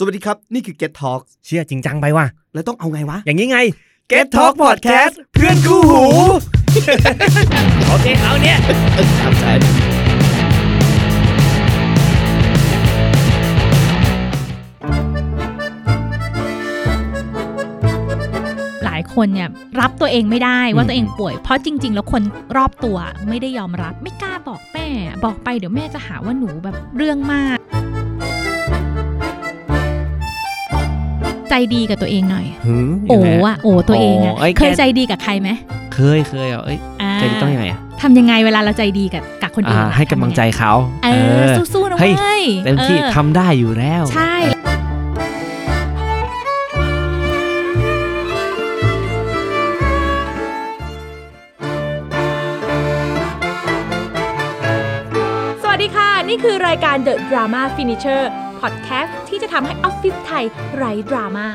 สวัสดีครับ นี่คือ Get Talk เชื่อจริงจังไปว่ะ แล้วต้องเอาไงวะ อย่างนี้ไง Get Talk Podcast เพื่อนคู่หู โอเค เอาเนี่ยครับใช่หลายคนเนี่ยรับตัวเองไม่ได้ว่าตัวเองป่วย เพราะจริง ๆ แล้วคนรอบตัวไม่ได้ยอมรับ ไม่กล้าบอกแม่ บอกไปเดี๋ยวแม่จะหาว่าหนูแบบเรื่องมาก ใจดีกับตัวเองหน่อยหือโอ้อะโอ้ตัวเองอะโอ้ยเคยแกใจดีกับใครไหมเคยเคยเหรอเอ้ยอ่าใจดีต้องยังไงอะทำยังไงเวลาเราใจดีกับกับคนอื่อ่านให้กำลังใจเขาเออสู้ๆนะเฮ้เว้ยยเต็มที่ออทำได้อยู่แล้ว ใช่สวัสดีค่ะนี่คือรายการ The Drama Finisher Podcast ที่จะทำให้ออฟฟิศไทยไร้ดราม่า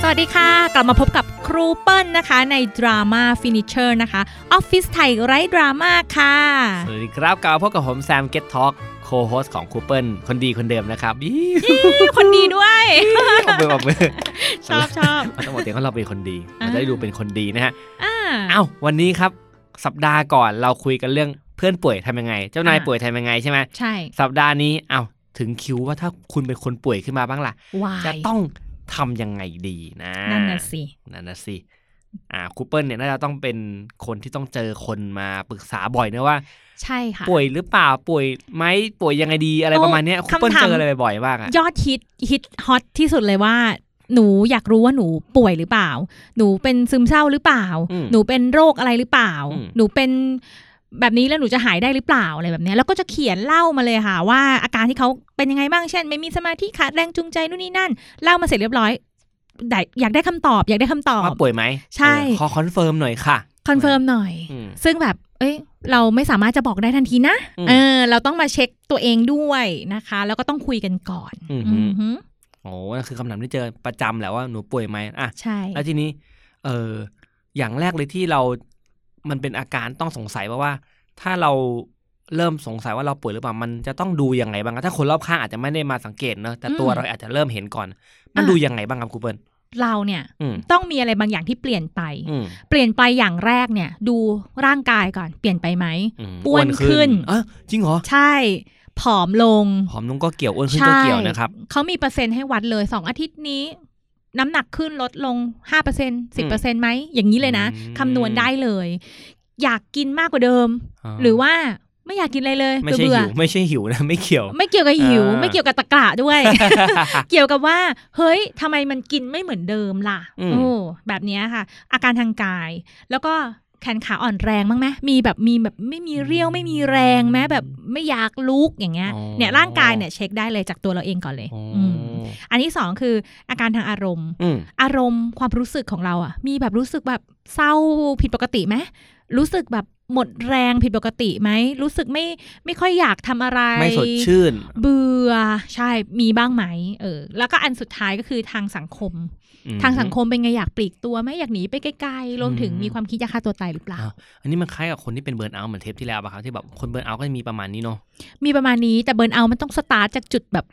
สวัสดีค่ะ กลับมาพบกับครูเปิ้ลนะคะใน Drama Finisher นะคะออฟฟิศไทยไร้ดราม่าค่ะ สวัสดีครับกลับมาพบกับผมแซม Get Talk โค host ของครูเปิ้ลคนดีคนเดิมนะครับยี่คนดีด้วยออกมือออกมือชอบชอบมันต้องบอกเตียงว่าเราเป็นคนดีอ่ามันจะได้ดูเป็นคนดีนะฮะอ่าเอ้าวันนี้ครับสัปดาห์ก่อนเราคุยกันเรื่องเพื่อนป่วยทำยังไง เจ้านายอ่าป่วยทำยังไงใช่ไหมใช่สัปดาห์นี้เอ้าถึงคิวว่าถ้าคุณเป็นคนป่วยขึ้นมาบ้างล่ะว่าจะต้องทำยังไงดีนะนั่นน่ะสินั่นน่ะสิ อ่าครูเปิ้ลเนี่ยน่าจะต้องเป็นคนที่ต้องเจอคนมาปรึกษาบ่อยนะว่า ใช่ค่ะ ป่วยหรือเปล่าป่วยไหมป่วยยังไงดีอะไรโอ้ประมาณเนี้ยคูเปิลคำถามเจออะไรบ่อยๆมากอะยอดฮิตฮิตฮอตที่สุดเลยว่าหนูอยากรู้ว่าหนูป่วยหรือเปล่า หนูเป็นซึมเศร้าหรือเปล่าอืมหนูเป็นโรคอะไรหรือเปล่าอืมหนูเป็นแบบนี้แล้วหนูจะหายได้หรือเปล่าอะไรแบบเนี้ยแล้วก็จะเขียนเล่ามาเลยค่ะ ว่าอาการที่เขาเป็นยังไงบ้างเช่น ไม่มีสมาธิขาดแรงจูงใจนู่นนี่นั่น เล่ามาเสร็จเรียบร้อยได้ อยากได้คำตอบ อยากได้คำตอบว่าป่วยไหมใช่เออขอ confirm หน่อยค่ะ confirm หน่อยอืมซึ่งแบบ เอ้ย เราไม่สามารถจะบอกได้ทันทีนะอืมเออ เราต้องมาเช็คตัวเองด้วยนะคะ แล้วก็ต้องคุยกันก่อนอือหืออหือโอ้นั่นคือคำถามที่เจอประจำแหละว่าหนูป่วยไหมอะใช่ แล้วทีนี้ เอออย่างแรกเลยที่เรา มันเป็นอาการต้องสงสัยว่าว่า ถ้าเรา เริ่มสงสัยว่าเราป่วยหรือเปล่ามันจะต้องดูยังไงบ้างอะถ้าคนรอบข้างอาจจะไม่ได้มาสังเกตเนอะแต่ตัวเราอาจจะเริ่มเห็นก่อน มันดูยังไงบ้างครับครูเปิ้ลเราเนี่ยอืมต้องมีอะไรบางอย่างที่เปลี่ยนไปอืมเปลี่ยนไปอย่างแรกเนี่ย ดูร่างกายก่อนเปลี่ยนไปไหมอ้วนขึ้นอะจริงเหรอใช่ผอมลงผอมนุ่งก็เกี่ยวอ้วนขึ้นก็เกี่ยวนะครับเขามีเปอร์เซ็นต์ให้วัดเลยสองอาทิตย์นี้น้ำหนักขึ้นลดลงห้าเปอร์เซ็นต์สิบเปอร์เซ็นต์ไหม อย่างนี้เลยนะอืมคำนวณได้เลย อยากกินมากกว่าเดิม หรือว่า ไม่อยากกินอะไรเลยไม่ใช่เบื่อหิวไม่ใช่หิวนะไม่เกี่ยว ไม่เกี่ยวกับหิวอ่าไม่เกี่ยวกับตะกระด้วย เกี่ยวกับว่า เฮ้ยทำไมมันกินไม่เหมือนเดิมล่ะอืมโอ้แบบเนี้ยค่ะ อาการทางกาย แล้วก็แขนขาอ่อนแรงบ้างไหมมีแบบมีแบบไม่มีเรี่ยวไม่มีแรงแม้แบบไม่อยากลุกอย่างเงี้ยอ๋อเนี่ยร่างกายเนี่ยเช็คได้เลยจากตัวเราเองก่อนเลยอ๋ออืมอันที่สองคืออาการทางอารมณ์อืมอารมณ์ความรู้สึกของเราอะ มีแบบรู้สึกแบบเศร้าผิดปกติไหมรู้สึกแบบหมดแรงผิดปกติไหม รู้สึกไม่ไม่ค่อยอยากทำอะไร ไม่สดชื่น เบื่อใช่มีบ้างไหมเออแล้วก็อันสุดท้ายก็คือทางสังคมอืมทางสังคมเป็นไงอยากปลีกตัวไหมอยากหนีไปไกลๆรวมถึงอืมมีความคิดจะฆ่าตัวตายหรือเปล่าอะอันนี้มันคล้ายกับคนที่เป็น burnout เหมือนเทปที่แล้วป่ะครับที่แบบคน burnout ก็จะมีประมาณนี้เนาะมีประมาณนี้แต่ burnout มันต้องสตาร์ทจากจุดแบบ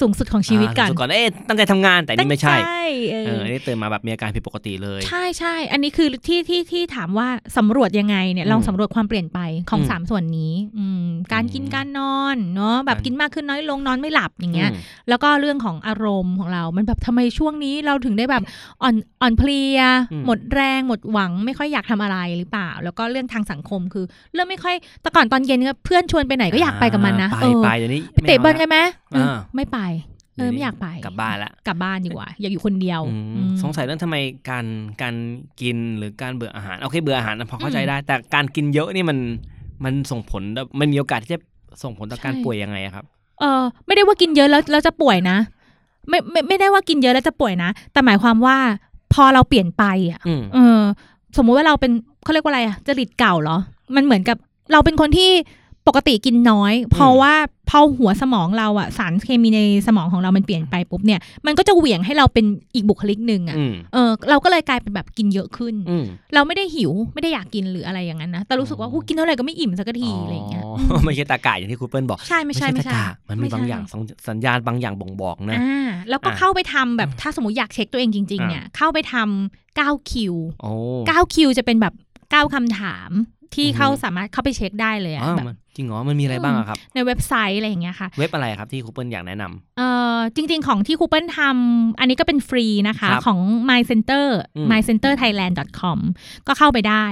สูงสุดของชีวิตกันอ่ารู้สึก่อนเอ๊ะตั้งใจทำงานแต่นี่ไม่ใช่ตั้งใจเอเออออันนี้เตือนมาแบบมีอาการผิดปกติเลย ใช่ใช่อันนี้คือที่ที่ที่ถามว่าสำรวจยังไงเนี่ยอืมลองสำรวจความเปลี่ยนไปของอืมสามส่วนนี้ อืมการกินอืมการนอนเนาะแบบการกินมากขึ้นน้อยลงนอนไม่หลับอย่างเงี้ยอืมแล้วก็เรื่องของอารมณ์ของเรา มันแบบทำไมช่วงนี้เราถึงได้แบบอ่อนอ่อนเพลียอืมหมดแรงหมดหวัง ไม่ค่อยอยากทำอะไรหรือเปล่า แล้วก็เรื่องทางสังคมคือ เริ่มไม่ค่อยแต่ก่อนตอนเย็นก็เพื่อนชวนไปไหนก็อยากไปกับมันนะไปเออไปเดี๋ยวนี้เตะบอลกันนไหมเอออ่าไม่ไป เออไม่อยากไปกลับบ้านละกลับบ้านดีกว่า อยากอยู่คนเดียวอืมอืมสงสัยเรื่องทำไมการการกินหรือการเบื่ออาหารโอเคเบื่ออาหารนะพอเข้าใจอืมได้ แต่การกินเยอะนี่มันมันส่งผลมันมีโอกาสที่จะส่งผลต่อการใช่ป่วยยังไงอะครับ เออไม่ได้ว่ากินเยอะแล้วแล้วจะป่วยนะ ไม่ไม่ไม่ได้ว่ากินเยอะแล้วจะป่วยนะ แต่หมายความว่าพอเราเปลี่ยนไปอะอืมเออ สมมุติว่าเราเป็นเขาเรียกว่าอะไรอะจริตเก่าเหรอ มันเหมือนกับเราเป็นคนที่ ปกติกินน้อย เพราะว่าพอหัวสมองเราอะสารเคมีในสมองของเรามันเปลี่ยนไปปุ๊บเนี่ยมันก็จะเหวี่ยงให้เราเป็นอีกบุคลิกหนึ่งอะอืมเออเราก็เลยกลายเป็นแบบกินเยอะขึ้นอืมเราไม่ได้หิวไม่ได้อยากกินหรืออะไรอย่างนั้นนะแต่รู้สึกว่าอ๋อหูกินเท่าไหร่ก็ไม่อิ่มสักทีอะไรอย่างเงี้ยอ๋ออืมไม่ใช่ตากาอย่างที่ครูเปิ้ลบอกใช่ไม่ใช่ไม่ตาใช่กามันมีบางอย่างสัญสัญญาณบางอย่างบ่งบอกนะอ่าแล้วก็อะเข้าไปทำแบบถ้าสมมติอยากเช็คตัวเองจริง ๆ เนี่ยเข้าไปทำ9คิวโอ้9คิวจะเป็นแบบ9คำถามที่อือฮึเขาสามารถเข้าไปเช็คได้เลยอะอ๋อแบบมัน จริงเหรอมันมีอะไรบ้างอะครับ ในเว็บไซต์อะไรอย่างเงี้ยค่ะ เว็บอะไรครับที่ครูเปิ้ลอยากแนะนำเอ่อจริง ๆ ของที่ครูเปิลทำอันนี้ก็เป็นฟรีนะคะครับของ My Center อืม mycenterthailand.com ก็เข้าไปได้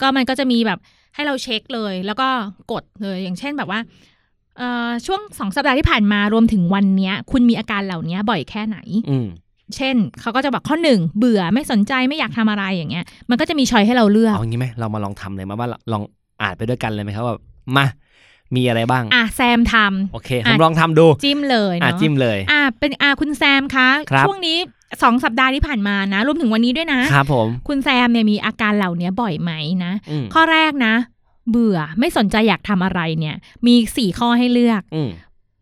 ก็มันก็จะมีแบบให้เราเช็คเลย แล้วก็กดเลยอย่างเช่นแบบว่าเอ่อช่วงสองสัปดาห์ที่ผ่านมารวมถึงวันเนี้ยคุณมีอาการเหล่านี้บ่อยแค่ไหนอืมเช่น เขาก็จะบอกข้อหนึ่งเบื่อไม่สนใจไม่อยากทำอะไรอย่างเงี้ย มันก็จะมีชอยให้เราเลือกเอางี้ไหมเรามาลองทำเลยมาว่าลองอ่านไปด้วยกันเลยไหมครับว่ามา มีอะไรบ้าง อะแซมทโอเคผมลองทำดูำจิ้มเลยอะเนาะจิ้มเลย อะเป็นอะคุณแซมคะครับช่วงนี้สองสัปดาห์ที่ผ่านมานะรวมถึงวันนี้ด้วยนะครับผมคุณแซมเนี่ยมีอาการเหล่านี้บ่อยไหมนะอืมข้อแรกนะ เบื่อไม่สนใจอยากทำอะไรเนี่ย มีสี่ข้อให้เลือกอืม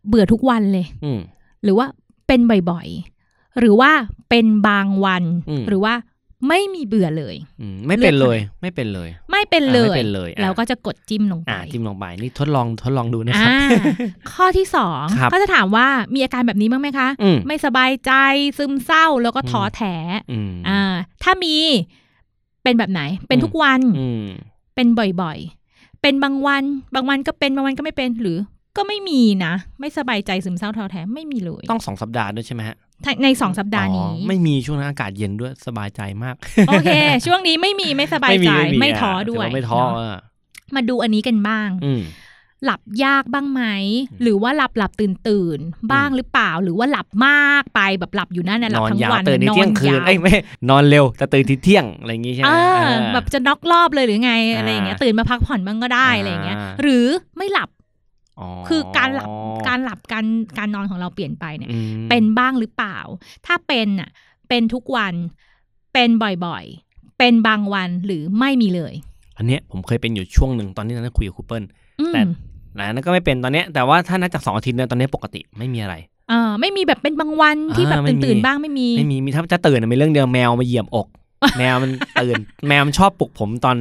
เบื่อทุกวันเลยอืมหรือว่าเป็นบ่อยๆ หรือว่าเป็นบางวันอืมหรือว่า ไม่มีเบื่อเลยอืมไม่เป็นเลย ไม่เป็นเลย ไม่เป็นเลอะยไม่เป็นเลยอะเราก็จะกดจิ้มลงไปอ่าจิ้มลงไปนี่ทดลองทดลองดูนะครับอ่าข้อที่สองครับก็จะถามว่ามีอาการแบบนี้บ้างไหมคะอืมไม่สบายใจซึมเศร้าแล้วก็ท้อแท้อืมอ่า ถ้ามีเป็นแบบไหน เป็นทุกวันอืมเป็นบ่อยๆ เป็นบางวัน บางวันก็เป็นบางวันก็ไม่เป็นหรือก็ไม่มีนะ ไม่สบายใจซึมเศร้าท้อแท้ไม่มีเลย ต้องสองสัปดาห์ด้วยใช่ไหมฮะ ในสองสัปดาห์นี้อ๋อไม่มีช่วงนั้นอากาศเย็นด้วยสบายใจมาก โอเค ช่วงนี้ไม่มีไม่สบายใจมีไม่ะท้อด้วยถืาไม่ท้อเนอะอะมาดูอันนี้กันบ้างอืมหลับยากบ้างไหม หรือว่าหลับหลับตื่นตื่นๆบ้างหรือเปล่าหรือว่าหลับมากไปแบบหลับอยู่นั่นนะหลันบอนทั้งยาววันตื่นในเที่ยงคืนวเอ้ยไม่นอนเร็วแต่ตื่นทีเที่ยงอะไรอย่างงี้ใช่ไหมอ่าอ่าแบบจะน็อกรอบเลยหรือไงอ่าอะไรอย่างเงี้ยตื่นมาพักผ่อนบ้างก็ได้อ่าอะไรอย่างเงี้ยหรือไม่หลับอ๋อ คือการหลับการหลับการการนอนของเราเปลี่ยนไปเนี่ยอืมเป็นบ้างหรือเปล่า ถ้าเป็นน่ะเป็นทุกวันเป็นบ่อยๆ เป็นบางวันหรือไม่มีเลย อันเนี้ยผมเคยเป็นอยู่ช่วงหนึ่งตอนที่นั้นคุยกับครูเปิลอืมแต่หลังจากนั้นก็ไม่เป็นตอนเนี้ยแต่ว่าถ้านับจากสองอาทิตย์เนี่ยตอนนี้ปกติไม่มีอะไรเออไม่มีแบบเป็นบางวันที่แบบอ่าไม่มีตื่นๆบ้างไม่มี ไม่มีมีถ้าจะตื่นอะมีเรื่องเดียวแมวมาเหยียบอก แมวมันตื่น แมวมันชอบปลุกผมตอน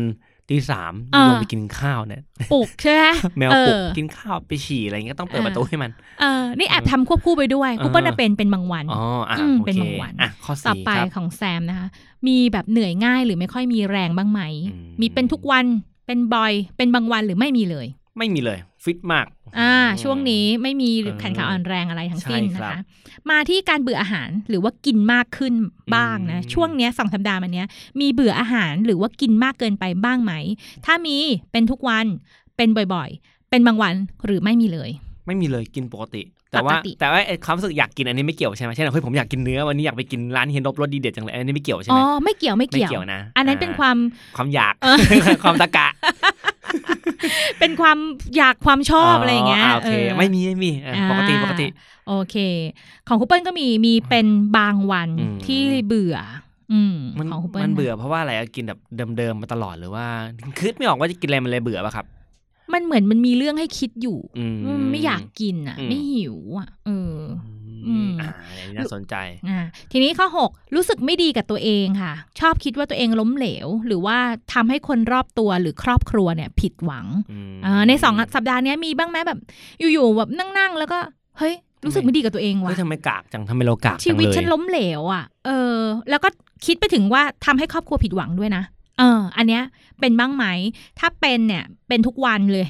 ตีสามอ่าลงไปกินข้าวเนี่ยปลุกใช่ไหมแมวปลุกเออกินข้าวไปฉี่อะไรเงี้ยต้องเปิดอ่าประตูให้มันเออนี่แอบทำควบคู่ไปด้วยคูเปิลน่ะเป็นเป็นบางวันอ๋ออะอืมโอเป็นเคบางวันอะข้อต่อสี่ไปครับของแซมนะคะ มีแบบเหนื่อยง่ายหรือไม่ค่อยมีแรงบ้างไหมอืมมีเป็นทุกวันเป็นบ่อยเป็นบางวันหรือไม่มีเลย ไม่มีเลย ฟิตมาก อ่า ช่วงนี้ไม่มีเออแขนขาอ่อนแรงอะไรทั้งสิ้นใช่นะครัคะบมาที่การเบื่ออาหารหรือว่ากินมากขึ้นบ้างนะอืมช่วงเนี้ยสองสัปดาห์มาเนี้ย มีเบื่ออาหารหรือว่ากินมากเกินไปบ้างไหม ถ้ามีเป็นทุกวันเป็นบ่อยๆ เป็นบางวันหรือไม่มีเลย ไม่มีเลยกินปกติ แต่ว่าปกติแต่ว่าไอ้ความรู้สึกอยากกินอันนี้ไม่เกี่ยวใช่ไหมเช่นเฮ้ยผมอยากกินเนื้อวันนี้อยากไปกินร้านเฮยนบรสดีเด็ดจังเลยอันนี้ไม่เกี่ยวใช่อ๋ไหอมไม่เกี่ยวไม่ไม่เกี่ยวเกี่ยวนะ อันนั้นเป็นความความอยากเออความตะกะ เป็นความอยากความชอบอะไรอย่างเงี้ยโอเคเออไม่มีไม่มีเออปกติปกติ โอเค ของคูเปิลก็มีมีเป็นบางวันอืมที่เบื่ออืมมันของคูเปิลมันเบื่อเพราะว่าอะไรอะกินแบบเดิมๆมาตลอดหรือว่าคิดไม่ออกว่าจะกินอะไรมันเลยเบื่อป่ะครับ มันเหมือนมันมีเรื่องให้คิดอยู่อืมอืมไม่อยากกินอะอืมไม่หิวอะ เอออือืมมอ่าอั นนี้น่าสนใจอ่าทีนี้ข้อ 6 รู้สึกไม่ดีกับตัวเองค่ะ ชอบคิดว่าตัวเองล้มเหลว หรือว่าทำให้คนรอบตัวหรือครอบครัวเนี่ยผิดหวังอืมอ่าในสองสัปดาห์เนี้ยมีบ้างไหมแบบ อยู่ๆแบบนั่งๆ แล้วก็ เฮ้ย รู้สึกไม่ดีกับตัวเองว่ะเฮ้ยทำไมกากจังทำไมเรากากชีจังวิตเลยฉันล้มเหลวอะ เออ แล้วก็คิดไปถึงว่าทำให้ครอบครัวผิดหวังด้วยนะ เออ อันเนี้ยเป็นบ้างไหม ถ้าเป็นเนี่ย เป็นทุกวันเลย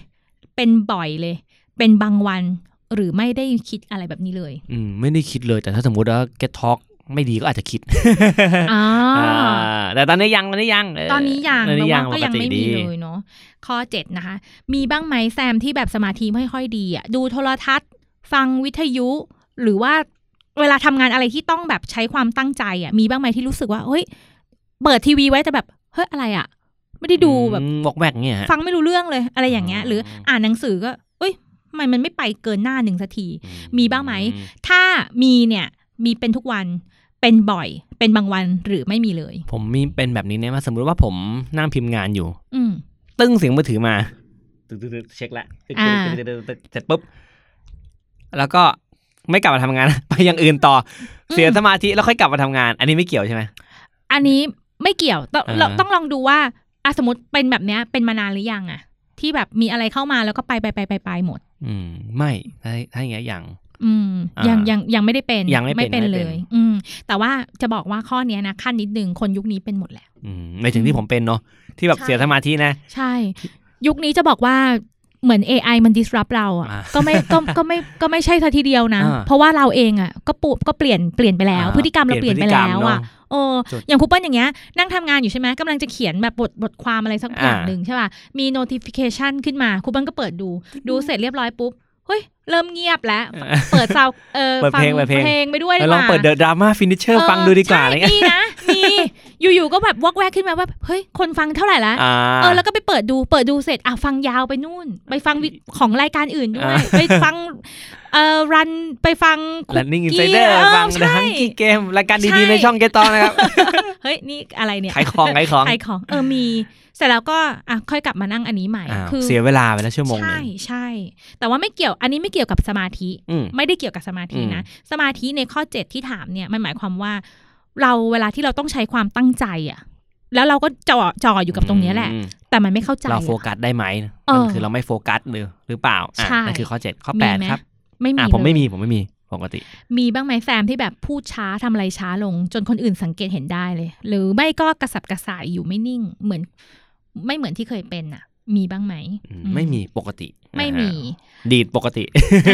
เป็นบ่อยเลย เป็นบางวัน หรือไม่ได้คิดอะไรแบบนี้เลย อืมไม่ได้คิดเลยแต่ถ้าสมมติว่า get talk ไม่ดีก็อาจจะคิดอ่าอ่าแต่ตอนนี้ยังตอนนี้ยังเตอนนี้ยังตอนแปลนี้ยัว่างก็ยังปติไม่มีดีเลยเนาะข้อเจ็ดนะคะ มีบ้างไหมแซมที่แบบสมาธิไม่ค่อยดีอะดูโทรทัศน์ ฟังวิทยุ หรือว่าเวลาทำงานอะไรที่ต้องแบบใช้ความตั้งใจอะมีบ้างไหมที่รู้สึกว่าเฮ้ยเปิดทีวีไว้แต่แบบเฮ้ยอะไรอะ ไม่ได้ดูแบบอืมวอกแวกเนี่ยฮะฟังไม่รู้เรื่องเลยอะไรอย่างเงี้ยอ๋อหรืออ่านหนังสือก็เอ้ย ทำไมมันไม่ไปเกินหน้าหนึ่งสักที มีบ้างไหม ถ้ามีเนี่ยมีเป็นทุกวันเป็นบ่อย เป็นบางวันหรือไม่มีเลย ผมมีเป็นแบบนี้เนี่ยมาสมมติว่าผมนั่งพิมพ์งานอยู่ อืมตึ้งเสียงมือถือมาตึกตึกตึกเช็คละตึกอ่าตึกตึกตึกตึกเสร็จปุ๊บ แล้วก็ไม่กลับมาทำงาน ไปอย่างอื่นต่ออเสียสมาธิแล้วค่อยกลับมาทำงาน อันนี้ไม่เกี่ยวใช่ไหมอันนี้ไม่เกี่ยวต้องอ่าเราต้องลองดูว่าอะสมมติเป็นแบบเนี้ยเป็นมานานหรือยังอะ ที่แบบมีอะไรเข้ามาแล้วก็ไปไปไปไปไปหมด อืม ไม่ถ้าถ้าอย่างเงี้ยอย่างอืมอ่ายัยังยังยังไม่ได้เป็นยังไม่เป็นเป็นไม่เลเป็นยอืม แต่ว่าจะบอกว่าข้อเนี้ยนะขั้นนิดนึงคนยุคนี้เป็นหมดแหละอืมไม่ถึงที่ผมเป็นเนาะที่แบบใช่เสียสมาธินะ ใช่ ยุคนี้จะบอกว่า เหมือน AI มัน disrupt เราอะอ่าก็ไม่ก็ก็ไม่ก็ไม่ใช่ทัทีเดียวนะอ่าเพราะว่าเราเองอะก็ปูก็เปลี่ยนเปลี่ยนไปแล้วอ่าพฤติกรรมเราเปลี่ยนไปแล้วอะโอ้จุดอย่างครูเปิ้ลอย่างเงี้ยนั่งทำงานอยู่ใช่ไหมกำลังจะเขียนแบบบทบทความอะไรสักอย่างอ่าหนึ่งใช่ป่ะมี notification ขึ้นมาครูเปิ้ลก็เปิดดูดูเสร็จเรียบร้อยปุ๊บ เฮ้ย เริ่มเงียบแล้ว เปิดซาวเออเปิดเพลงฟัเปิดเพลงเพลงไปด้วยเอดีอกลองว่าเปิดเดอะดราม่าฟินิชเชอร์ฟังดูดีกว่าอะไรใช่เงี้ยมีนะมีอยู่ๆก็แบบวอกแวกขึ้นมาว่าเฮ้ยคนฟังเท่าไหร่ละอ่าเออแล้วก็ไปเปิดดูเปิดดูเสร็จอะฟังยาวไปนู่น ไปฟังวิของรายการอื่นด้วยอ่าไปฟังเอ่อรันไปฟัง Running คุกกี้ Insider เออฟังใช่ The Hungry Game รายการใช่ดีๆในช่องเกตตองนะครับเฮ้ยนี่อะไรเนี่ยขายของขายของขายของเออมี เสร็จแล้วก็อะค่อยกลับมานั่งอันนี้ใหม่อ้าวคือเสียเวลาไปแล้วชั่วโมงหนึใช่งใช่ แต่ว่าไม่เกี่ยวอันนี้ไม่เกี่ยวกับสมาธิอืมไม่ได้เกี่ยวกับสมาธินะ สมาธิในข้อ 7 ที่ถามเนี่ยมันหมายความว่า เราเวลาที่เราต้องใช้ความตั้งใจอะแล้วเราก็จ่อจ่ออยู่กับตรงเนี้ยแหละอืมแต่มันไม่เข้าใจเราโฟอะกัสได้ไหมเออนั่นคือเราไม่โฟกัสหรือหรือเปล่าอะใช่นั่นคือข้อเจ็ดข้อมีแปดไหมครับไม่มีอะผมไม่เลยมีผมไม่มีปกติ มีบ้างไหมแซมที่แบบพูดช้าทำอะไรช้าลง จนคนอื่นสังเกตเห็นได้เลย หรือไม่ก็กระสับกระส่ายอยู่ไม่นิ่ง เหมือน ไม่เหมือนที่เคยเป็นอะมีบ้างไหมอืมอืไม่มีปกติ ไม่มีอ่าดีดปกติ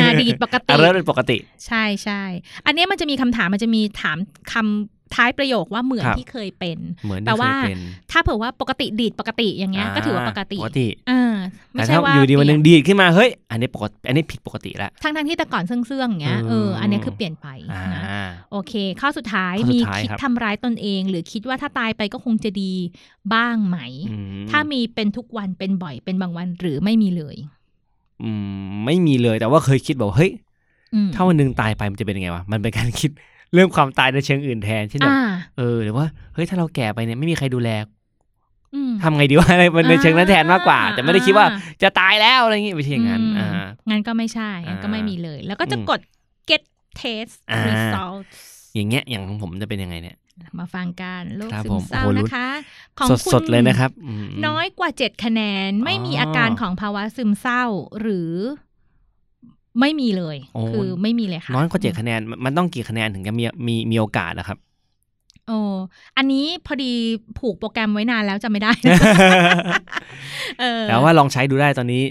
อ่าดีดปกติอะเริ่มเป็นปกติ ใช่ใช่ อันเนี้ยมันจะมีคำถามมันจะมีถามคำ ท้ายประโยคว่าเหมือนครับที่เคยเป็นเหมือนแปลที่เคว่ายเป็นถ้าเผื่อว่าปกติดีดปกติอย่างเงี้ยก็ถือว่าปกติปกติอ่าไม่แต่ใช่ถ้าว่าอยู่ดีวันหนึ่งเปลี่ยดีดขึ้นมาเฮ้ยอันนี้ปกติอันนี้ผิดปกติแล้วทั้งทั้งๆที่แต่ก่อนเสื่องๆอย่างเงี้ยเอออันเนี้ยคือเปลี่ยนไปอ่านะโอเค ข้อสุดท้ายข้อสุมีดท้ายคิดครับทำร้ายตนเอง หรือคิดว่าถ้าตายไปก็คงจะดีบ้างไหมอืมถ้ามีเป็นทุกวันเป็นบ่อยเป็นบางวันหรือไม่มีเลย อืมไม่มีเลยแต่ว่าเคยคิดแบบเฮ้ยอืมถ้าวันหนึ่งตายไปมันจะเป็นยังไงวะมันเป็นการคิด เรื่องความตายในเชิงอื่นแทนเช่นแบบอ่าเออหรือว่าเฮ้ยถ้าเราแก่ไปเนี่ยไม่มีใครดูแลอืมทำไงดีวะอะไรมันในเชิงนั้นแทนมากกว่าอ่า แต่ไม่ได้คิดว่าจะตายแล้วอะไรอย่างงี้ไม่ใช่อย่างนั้นอืมอ่างั้นก็ไม่ใช่งั้นก็อ่าไม่มีเลย แล้วก็จะอืมกด get test อ่า results อย่างเงี้ยอย่างของผมจะเป็นยังไงเนี่ยมาฟังกันโรคครับซึผมมเศร้าโอ้โหลุ้นนะคะ ของสดคุณสดเลยนะครับอืมน้อยกว่าเจ็ดคะแนนไม่มีอ๋อออาการของภาวะซึมเศร้า หรือ ไม่มีเลยโอ้คือไม่มีเลยค่ะน้อยกว่าเจ็ดคะแนนมันมันต้องกี่คะแนนถึงจะมีมีมีโอกาสนะครับโอ้อันนี้พอดีผูกโปรแกรมไว้นานแล้วจำไม่ได้เออแต่ว่าลองใช้ดูได้ตอนนี้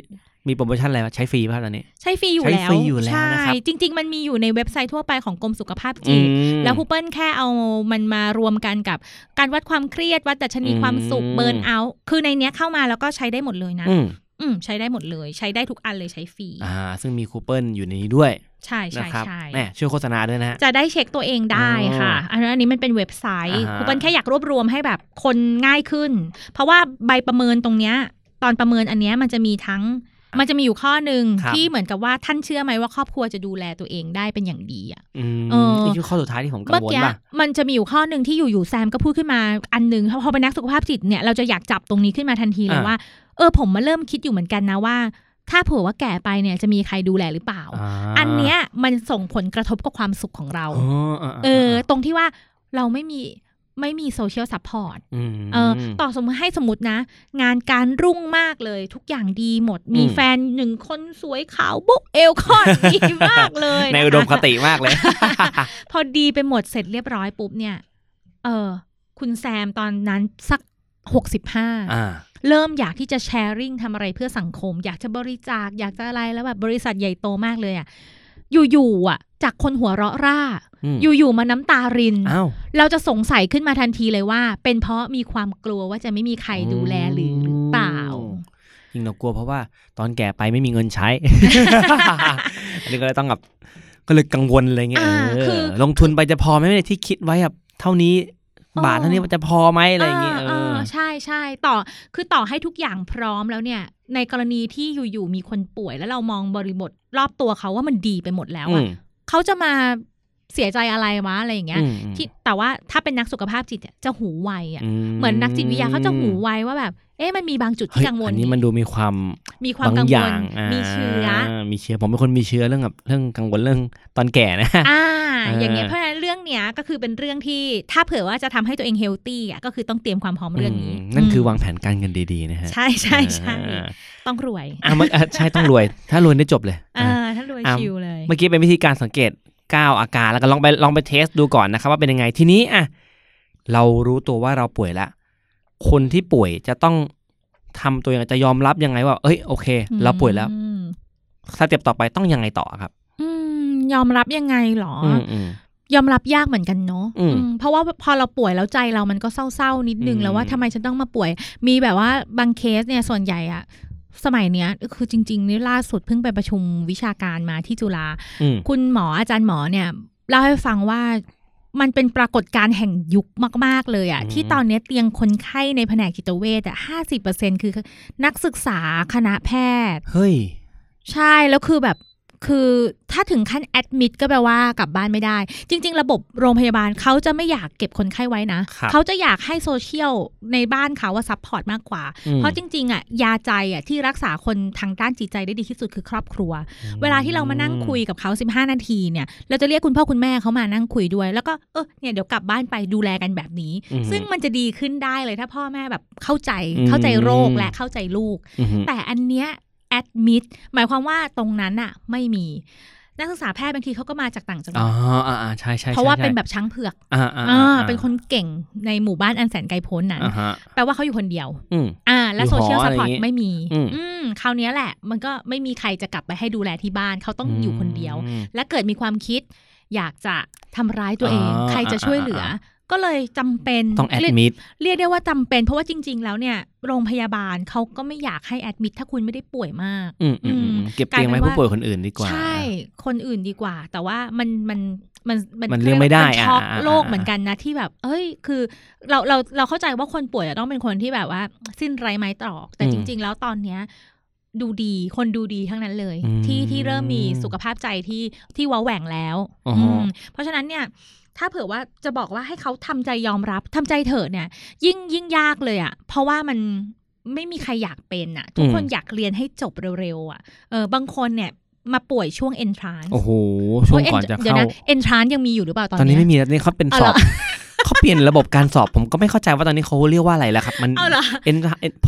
มีโปรโมชั่นอะไรวะใช้ฟรีป่ะตอนนี้ ใช้ฟรีอยู่ใช้แล้วฟรีอยู่แล้วใช่นะครับจริง ๆ มันมีอยู่ในเว็บไซต์ทั่วไปของกรมสุขภาพจิตอืมแล้วครูเปิ้ลแค่เอามันมารวมกันกับการวัดความเครียดวัดดัชนีอืมความสุขเบิร์นเอา คือในเนี้ยเข้ามาแล้วก็ใช้ได้หมดเลยนะ อืมอืมใช้ได้หมดเลย ใช้ได้ทุกอันเลยใช้ฟรีอ่า ซึ่งมีคูเปิลอยู่ในนี้ด้วย ใช่ใช่นะครับใช่แหมช่วยโฆษณาด้วยนะฮะจะได้เช็คตัวเองได้ค่ะ อันนี้มันเป็นเว็บไซต์อ่าฮะครูเปิ้ลแค่อยากรวบรวมให้แบบคนง่ายขึ้น เพราะว่าใบประเมินตรงเนี้ย ตอนประเมินอันเนี้ยมันจะมีทั้งมันจะมีอยู่ข้อหนึ่งครับที่เหมือนกับว่าท่านเชื่อไหมว่าครอบครัวจะดูแลตัวเองได้เป็นอย่างดีอะอืมเออนี่คือข้อสุดท้ายที่ผมกังเมื่อวลกี้ป่ะมันจะมีอยู่ข้อหนึ่งที่อยู่ๆแซมก็พูดขึ้นมาอันหนึ่งพอเป็นนักสุขภาพจิตเนี่ยเราจะอยากจับตรงนี้ขึ้นมาทันทีเลยอ่าว่า เออผมมาเริ่มคิดอยู่เหมือนกันนะว่า ถ้าเผื่อว่าแก่ไปเนี่ยจะมีใครดูแลหรือเปล่าาอันเนี้ยมันส่งผลกระทบกับความสุขของเราอ๋ออ่าเออ ตรงที่ว่าเราไม่มีไม่มี social supportอืมเออต่อสมมติให้สมมตินะ งานการรุ่งมากเลย ทุกอย่างดีหมด มีอืมแฟนหนึ่งคนสวยขาวบุ๊กเอลคอนดีมากเลย ในนะคะอุดมคติมากเลย พอดีไปหมดเสร็จเรียบร้อยปุ๊บเนี่ย เออ คุณแซมตอนนั้นสักหกสิบห้าอ่า เริ่มอยากที่จะแชร์ริ่งทำอะไรเพื่อสังคม อยากจะบริจาคอยากจะอะไรแล้วแบบบริษัทใหญ่โตมากเลยอะอยู่ๆอะ จากคนหัวเราะร่าอืมอยู่ๆมาน้ำตารินอ้าวเราจะสงสัยขึ้นมาทันทีเลยว่า เป็นเพราะมีความกลัวว่าจะไม่มีใครดูแลหรือหรือเปล่าจริงเรากลัวเพราะว่าตอนแก่ไปไม่มีเงินใช้ อันนี้ก็เลยต้องแบบก็เลยกังวลอะไรเงี้ยอ่าเออคือลงทุนไปจะพอไหมเนี่ยที่คิดไว้แบบเท่านี้อ๋อบาทเท่านี้มันจะพอไหมอะไรอย่างเงี้ยาเออา ใช่ใช่ต่อคือต่อให้ทุกอย่างพร้อมแล้วเนี่ย ในกรณีที่อยู่ๆมีคนป่วยแล้วเรามองบริบทรอบตัวเขาว่ามันดีไปหมดแล้วอือะมเขาจะมา เสียใจอะไรวะอะไรอย่างเงี้ยอืมอืมที่แต่ว่าถ้าเป็นนักสุขภาพจิตอะจะหูไวอะอืเหมือนนักจิตวิทยาเขาจะหูไวว่าแบบ เอ๊ะมันมีบางจุดเฮ้ที่ยกังวลอันนี้มันดูมีความมีความบางกังอวย่าลงามีเชื้อมีเชื้อผมเป็นคนมีเชื้อเรื่องแบบเรื่องกังวลเรื่องตอนแก่นะอ่าเออออย่างเงี้ยเพราะฉะนั้นเรื่องเนี้ยก็คือเป็นเรื่องที่ถ้าเผื่อว่าจะทำให้ตัวเองเฮลตี้อะก็คือต้องเตรียมความพร้อมเรื่องนี้มนั่นคือมวางแผนการเงินดีๆนะฮะใช่ใช่ใช่อ่าต้องรวยอะมันอะใช่ต้องรวย ถ้ารวยได้จบเลยอ่าอะถ้ารวยอะชิวเลย เมื่อกี้เป็นวิธีการสังเกต ก้าวอาการแล้วก็ลองไปลองไปเทสดูก่อนนะครับว่าเป็นยังไงทีนี้อะเรารู้ตัวว่าเราป่วยแล้วคนที่ป่วยจะต้องทำตัวยังไงจะยอมรับยังไงว่าเอ้ยโอเค เราป่วยแล้วอืมสเต็ปต่อไปต้องยังไงต่อครับ อืมยอมรับยังไงหรออืมอืมยอมรับยากเหมือนกันเนาะอืมอืมเพราะว่าพอเราป่วยแล้วใจเรามันก็เศร้าๆนิดนึงอืมแล้วว่าทำไมฉันต้องมาป่วย มีแบบว่าบางเคสเนี่ยส่วนใหญ่อะ สมัยเนี้ยคือจริงๆนี่ล่าสุดเพิ่งไปประชุมวิชาการมาที่จุฬาอืมคุณหมออาจารย์หมอเนี่ยเล่าให้ฟังว่ามันเป็นปรากฏการณ์แห่งยุคมาก ๆ เลยอะอืมที่ตอนเนี้ยเตียงคนไข้ในแผนกจิตเวชอะห้าสิบเปอร์เซ็นคือนักศึกษาคณะแพทย์ เฮ้ย ใช่แล้วคือแบบ คือถ้าถึงขั้น admit ก็แปลว่ากลับบ้านไม่ได้ จริง ๆ ระบบโรงพยาบาลเขาจะไม่อยากเก็บคนไข้ไว้นะครับเขาจะอยากให้โซเชียลในบ้านเขาว่า support มากกว่าอืมเพราะจริง ๆอะยาใจอะที่รักษาคนทางด้านจิตใจได้ดีที่สุดคือครอบครัว เวลาที่เรามานั่งคุยกับเขา 15 นาทีเนี่ยเราจะเรียกคุณพ่อคุณแม่เขามานั่งคุยด้วย แล้วก็เออเนี่ยเดี๋ยวกลับบ้านไปดูแลกันแบบนี้อืมซึ่งมันจะดีขึ้นได้เลยถ้าพ่อแม่แบบเข้าใจอืมเข้าใจโรคและเข้าใจลูกอืมแต่อันเนี้ย แอดมิดหมายความว่าตรงนั้นอะไม่มีนักศึกษาแพทย์บางทีเขาก็มาจากต่างจังหอ๋วัอดอ่าอ่าใช่ใช่เพราะว่าใช่เป็นแบบช้างเผือกอ่าอ่าอ่าอ่าเป็นคนเก่งในหมู่บ้านอันแสนไกลโพ้นนั้นอ่าฮะแปลว่าเขาอยู่คนเดียวอืมอ่า และอยู่โซเชียลหอซัพอะไรพอร์ตอย่างงี้ไม่มี อืมอืมคราวเนี้ยแหละ มันก็ไม่มีใครจะกลับไปให้ดูแลที่บ้าน เขาต้องอยู่คนเดียวอืมและเกิดมีความคิด อยากจะทำร้ายตัวเองอ่าใครจะช่วยเหลือ ก็เลยจำเป็นต้องแอดเรียกมิดเรียกได้ว่าจำเป็น เพราะว่าจริง ๆ แล้วเนี่ย โรงพยาบาลเขาก็ไม่อยากให้แอดมิดถ้าคุณไม่ได้ป่วยมาก อืมอืมอืมอืมเก็บเตียงไว้กลายเป็นว่าผู้ป่วยคนอื่นดีกว่า ใช่ คนอื่นดีกว่า แต่ว่ามันมันมันมันเลี่ยงไม่ได้นช็อกอ่าอ่าโลกเหมือนกันนะที่แบบ เอ้ย คือ เราเราเราเข้าใจว่าคนป่วยจะต้องเป็นคนที่แบบว่า สิ้นไรไม้ตรอก แต่อืมจริง ๆ แล้วตอนเนี้ยดูดีคนดูดีทั้งนั้นเลยอืมที่ที่เริ่มมีสุขภาพใจที่ที่ว้าแหว่งแล้วอ๋ออืมเพราะฉะนั้นเนี่ย ถ้าเผื่อว่าจะบอกว่าให้เขาทำใจยอมรับทำใจเถอะเนี่ย ยิ่งยิ่งยากเลยอะ่ะ เพราะว่ามันไม่มีใครอยากเป็นอะ่ะ ทุกคนอืมอยากเรียนให้จบเร็วๆอะ่ะเออบางคนเนี่ยมาป่วยช่วง entrance โอ้โห ช่วงโยก่อนจะเดี๋ยวเข้านะ entrance ยังมีอยู่หรือเปล่าตอนตอนนี้เนี้ยไม่มีแล้วนี่เขาเป็นเอาสเหรออบเขาเปลี่ยนระบบการสอบผมก็ไม่เข้าใจว่าตอนนี้เขาเรียกว่าอะไรแล้วครับ มันเอาเหรอเอ็น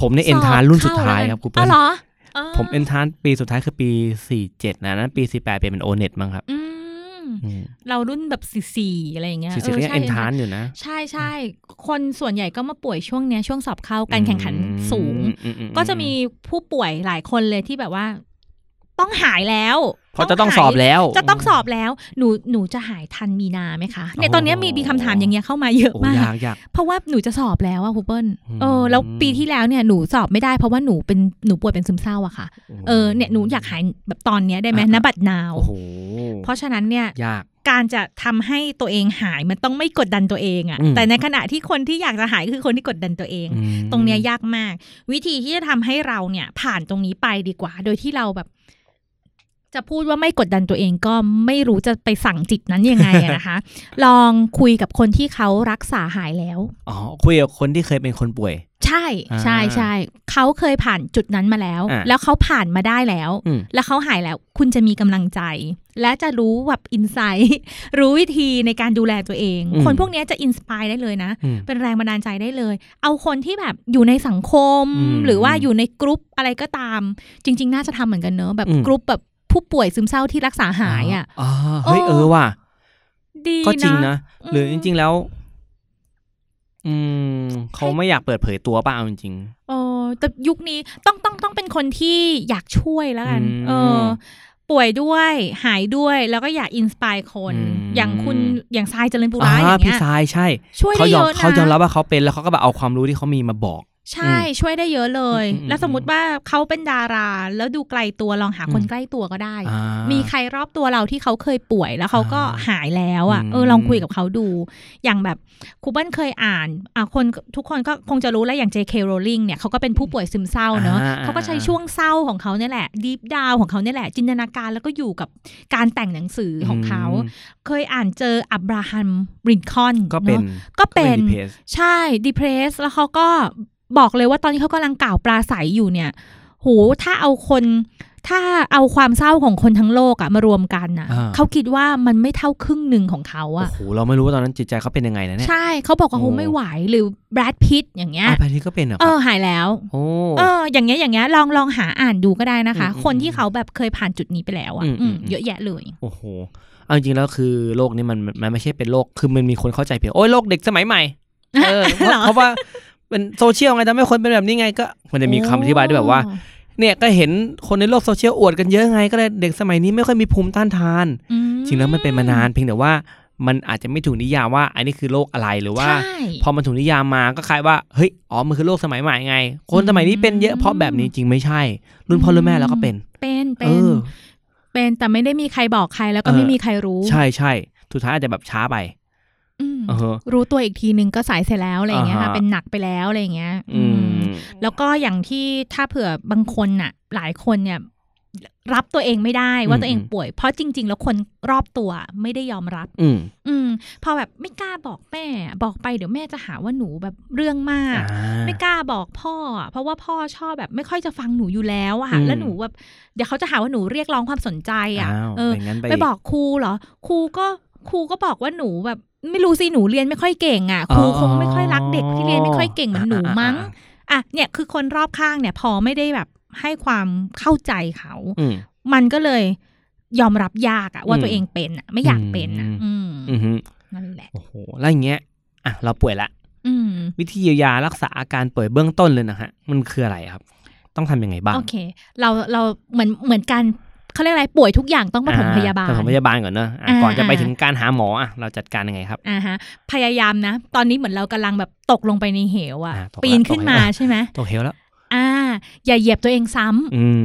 ผมในเอ็นทานรุ่นสุดท้ายครับครูเอาเปิ้ลเหรอเออผมเอ็นทานปีสุดท้ายคือปีสี่เจ็ดนะนั้นปีสี่แปดเปลี่ยนเป็นโอเน็ตมั้งครับอืมอืม เรารุ่นแบบสี่สี่อะไรอย่างเงี้ยสี่สิบก็ยังใช่เอ็นทานอยู่นะ ใช่ใช่คนส่วนใหญ่ก็มาป่วยช่วงเนี้ยช่วงสอบเข้าการแข่งขันสูงอืมอืมก็จะมีผู้ป่วยหลายคนเลยที่แบบว่า ต้องหายแล้ว เพราะจะต้องหายสอบแล้ว จะต้องสอบแล้วหนูหนูจะหายทันมีนาไหมคะเนี่ยโอ้ตอนเนี้ยมีมีคำถามอย่างเงี้ยเข้ามาเยอะโอ้มากยากยากเพราะว่าหนูจะสอบแล้วอะครูเปิ้ลอืมเออแล้วปีที่แล้วเนี่ยหนูสอบไม่ได้เพราะว่าหนูเป็นหนูป่วยเป็นซึมเศร้าอะค่ะเออเนี่ยหนูอยากหายแบบตอนเนี้ยได้ไหมอ่าณบัดนาวโอ้โหเพราะฉะนั้นเนี่ยยากการจะทำให้ตัวเองหายมันต้องไม่กดดันตัวเองอะอืมแต่ในขณะที่คนที่อยากจะหายคือคนที่กดดันตัวเองอืมตรงเนี้ยยากมาก วิธีที่จะทำให้เราเนี่ยผ่านตรงนี้ไปดีกว่า โดยที่เราแบบ จะพูดว่าไม่กดดันตัวเองก็ไม่รู้จะไปสั่งจิตนั้นยังไงอะนะคะ ลองคุยกับคนที่เขารักษาหายแล้ว อ๋อ คุยกับคนที่เคยเป็นคนป่วย ใช่ใช่อ่าใช่เขาเคยผ่านจุดนั้นมาแล้วอะแล้วเขาผ่านมาได้แล้วอืมแล้วเขาหายแล้ว คุณจะมีกำลังใจ และจะรู้แบบอินไซต์รู้วิธีในการดูแลตัวเองอืมคนพวกเนี้ยจะอินสปายได้เลยนะอืมเป็นแรงบันดาลใจได้เลย เอาคนที่แบบอยู่ในสังคมอืมหรือว่าอยู่ในกรุ๊ปอะไรก็ตาม จริง ๆ น่าจะทำเหมือนกันเนอะแบบอืมกรุ๊ปแบบ ผู้ป่วยซึมเศร้าที่รักษาหายอะอ๋อเฮ้ยโอ้เออว่ะดีก็จริงนะอืมหรือจริง ๆแล้ว อืมเขาไม่อยากเปิดเผยตัวป่ะเอาจริงเออแต่ยุคนี้ต้องต้องต้องเป็นคนที่อยากช่วยแล้วกันอืมเออ ป่วยด้วยหายด้วยแล้วก็อยาก inspire คนอืมอย่างคุณอย่างทรายเจริญปุระ อ่าอย่างพี่เงี้ยทรายใช่ช่วยเขาได้ยเยอมอะนะเขายอมรับว่าเขาเป็นแล้วเขาก็แบบเอาความรู้ที่เขามีมาบอก ใช่ช่วยได้เยอะเลยอืมอืมแล้วสมมติว่าเขาเป็นดารา แล้วดูไกลตัวลองหาคนอืมใกล้ตัวก็ได้อ่ามีใครรอบตัวเราที่เขาเคยป่วยแล้วเขาก็อ่าหายแล้วอะอืมเออลองคุยกับเขาดู อย่างแบบครูเปิ้ลเคยอ่านอะคนทุกคนก็คงจะรู้แล้วอย่าง J.K. Rowling เนี่ยเขาก็เป็นผู้ป่วยซึมเศร้าเนอะอ่าเขาก็ใช้ช่วงเศร้าของเขาเนี่ยแหละดีฟดาวของเขาเนี่ยแหละ จินตนาการแล้วก็อยู่กับการแต่งหนังสือของเขามเคยอ่านเจออับราฮัมรินคอนก็เป็นก็เป็นก็ depressed ใช่ดีเพรสแล้วเขาก็ บอกเลยว่าตอนนี้เขากำลังกล่าวปราศัยอยู่เนี่ยโหถ้าเอาคนถ้าเอาความเศร้าของคนทั้งโลกอะมารวมกันอะอ่าเขาคิดว่ามันไม่เท่าครึ่งหนึ่งของเขาโอ้อะโหเราไม่รู้ว่าตอนนั้นจิตใจเขาเป็นยังไงนะเนี่ยใช่เขาบอกว่าโอ้โหไม่ไหวหรือแบรดพิตอย่างเงี้ยอ่าแพทที่ก็เป็นเหรอเอครับอหายแล้วโอ้เอออย่างเงี้ยอย่างเงี้ยลองลองหาอ่านดูก็ได้นะคะอืมคนที่เขาแบบเคยผ่านจุดนี้ไปแล้วอะอืมอืมอืมเยอะแยะเลยโอ้โหเอาจริงๆแล้วคือโลกนี้มันมันไม่ใช่เป็นโลกคือมันมีคนเข้าใจเพียงโอ้ยโลกเด็กสมัยใหม่เออเพราะเหรอเพราะว่า เป็นโซเชียลไงทำให้คนเป็นแบบนี้ไงก็ มันจะมีคำอธิบายด้วยแบบว่า เนี่ยก็เห็นคนในโลกโซเชียลอวดกันเยอะไง ก็เลยเด็กสมัยนี้ไม่ค่อยมีภูมิต้านทานอืจริงแล้วมันเป็นมานานเพียงแต่ว่ามันอาจจะไม่ถูกนิยามว่าอันนี้คือโลกอะไรหรือว่าใช่พอมันถูกนิยามมาก็คล้ายว่าเฮ้ยอ๋อมันคือโลกสมัยใหม่ไง คนสมัยนี้เป็นเยอะเพราะแบบนี้จริงไม่ใช่ รุ่นพ่อรุ่นแม่เราก็เป็น เป็นเป็เอนอเป็นแต่ไม่ได้มีใครบอกใครแล้วก็เออไม่มีใครรู้ ใช่ใช่สุดท้ายอาจจะแบบช้าไปอืมเออฮะ รู้ตัวอีกทีนึงก็สายเสร็จแล้วอะไรอย่างเงี้ยอ่าค่ะฮะเป็นหนักไปแล้วอะไรอย่างเงี้ย อือืมมแล้วก็อย่างที่ถ้าเผื่อบางคนน่ะ หลายคนเนี่ย รับตัวเองไม่ได้ว่าอืมตัวเองป่วย เพราะจริง ๆ แล้วคนรอบตัวไม่ได้ยอมรับ อืม อืม พอแบบไม่กล้าบอกแม่ บอกไปเดี๋ยวแม่จะหาว่าหนูแบบเรื่องมากอ่าไม่กล้าบอกพ่ออะเพราะว่าพ่อชอบแบบไม่ค่อยจะฟังหนูอยู่แล้วอะอืมแล้วหนูแบบเดี๋ยวเขาจะหาว่าหนูเรียกร้องความสนใจอะอ้าวเออเป็นงั้นไปไปบอกครูเหรอครูก็ ครูก็บอกว่าหนูแบบไม่รู้สิหนูเรียนไม่ค่อยเก่งอะครูคงไม่ค่อยรักเด็กที่เรียนไม่ค่อยเก่งเหมือนหนูมั้งอะเนี่ยคือคนรอบข้างเนี่ย พอไม่ได้แบบให้ความเข้าใจเขาอืมมันก็เลยยอมรับยากอะว่าอืมตัวเองเป็นอะไม่อยากเป็นอะอือืมอืมฮึนั่นแหละโอ้โหแล้วอย่างเงี้ยอะเราป่วยละอืมวิธีเยียวยารักษาอาการป่วยเบื้องต้นเลยนะฮะ มันคืออะไรครับ ต้องทำยังไงบ้าง โอเค เราเราเหมือนเหมือนกัน เขาเรียกอะไรป่วยทุกอย่างต้องปฐมพยาบาลปฐมพยาบาลก่อนเนอะอะอ่าก่อนจะไปอ่าถึงการหาหมออะเราจัดการยังไงครับอ่าฮะพยายามนะ ตอนนี้เหมือนเรากำลังแบบตกลงไปในเหวอะอ่าตกแล้วปีนขึ้นมาตกแล้วใช่ไหมตกเหวแล้วอ่า อย่าเหยียบตัวเองซ้ำอืม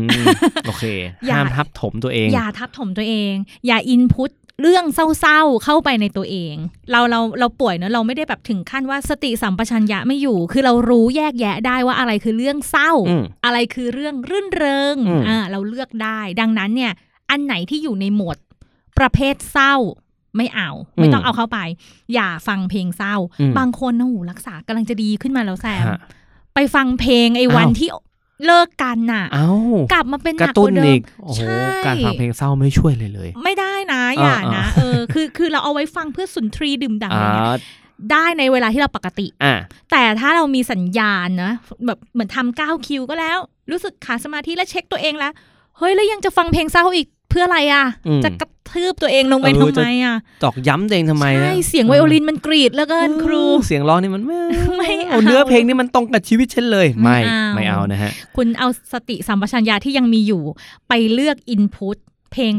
โอเคอย่าห้ามทับถมตัวเอง อย่าทับถมตัวเอง อย่าอินพุต เรื่องเศร้าๆเข้าไปในตัวเอง เราเราเราป่วยเนอะเราไม่ได้แบบถึงขั้นว่าสติสัมปชัญญะไม่อยู่ คือเรารู้แยกแยะได้ว่าอะไรคือเรื่องเศร้าอืมอะไรคือเรื่องรื่นเริงอืมอ่าเราเลือกได้ ดังนั้นเนี่ย อันไหนที่อยู่ในโหมดประเภทเศร้าไม่เอา ไม่ต้องเอาเข้าไป อย่าฟังเพลงเศร้าอืมบางคนนะหูรักษากำลังจะดีขึ้นมาแล้วแซมฮะไปฟังเพลงไอ้วันอ้าวที่ เลิกกันน่ะเอ้ากลับมาเป็นหกนัระกตุ้กนว่าเดิอีมกโอ้โหใช่การฟังเพลงเศร้าไม่ช่วยเลยเลย ไม่ได้นะอย่าอ่านะอ่าเออคือคือเราเอาไว้ฟังเพื่อสุนทรีดื่มด่ำอะไรอ่าเงี้ยได้ในเวลาที่เราปกติอ่าแต่ถ้าเรามีสัญญาณนะแบบเหมือนทำก้าวคิวก็แล้ว รู้สึกขาดสมาธิแล้วเช็คตัวเองแล้ว เฮ้ย แล้วยังจะฟังเพลงเศร้าอีก เพื่ออะไรอะอืมจะกระทืบตัวเองลงไปเออทำไมอะตอกย้ำตัวเองทำไมนะใช่เสียงไวโอลินมันกรีดแล้วเกินครู เสียงร้องนี่มันไม่ไม่เอาเนื้อเพลงนี่มันตรงกับชีวิตฉันเลย ไม่ไม่เอาไม่เอานะฮะ คุณเอาสติสัมปชัญญะที่ยังมีอยู่ ไปเลือกอินพุตเพลง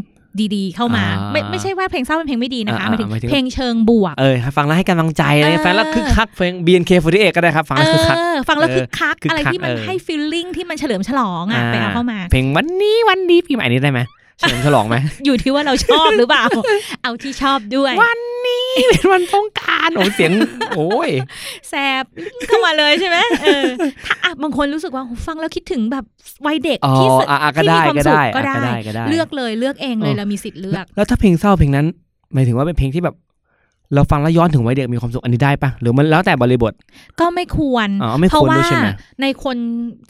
ดีๆ เข้ามาอ่าไม่ไม่ใช่ว่าเพลงเศร้าเป็นเพลงไม่ดีนะคะอ่าหมายถึงหมายถึงเพลงเชิงบวกเออฟังแล้วให้กำลังใจอะไรเออฟังแล้วคึกคักเพลง BNK48 ก็ได้ครับ ฟังเอแล้วคึกคักอฟังแล้วเออคึกคักคึกคักอะไรที่มันเออให้ฟีลลิ่งที่มันเฉลิมฉลองอะไปเอาเข้ามา เพลงวันนี้วันนี้ปีใหม่นี้ได้ไหม เฉลิมฉลองไหม อยู่ที่ว่าเราชอบหรือเปล่า เอาที่ชอบด้วย วันนี้เป็นวันสงกรารโอ้เสียง โอ้ยแซบเข้ามาเลยใช่ไหมเออถ้าอะบางคนรู้สึกว่าโหฟังแล้วคิดถึงแบบวัยเด็กอ๋อที่สุดอะอะก็ที่ได้มีความก็สุได้ขก็อะได้ก็ได้ก็ได้ เลือกเลยเลือกเองเลยเออเรามีสิทธิ์เลือก แล้วถ้าเพลงเศร้าเพลงนั้นหมายถึงว่าเป็นเพลงที่แบบเราฟังแล้วย้อนถึงวัยเด็กมีความสุขอันนี้ได้ปะหรือมันแล้วแต่บริบท ก็ไม่ควรอ๋อไม่เพควราะรว่าด้วยใช่ไหมในคน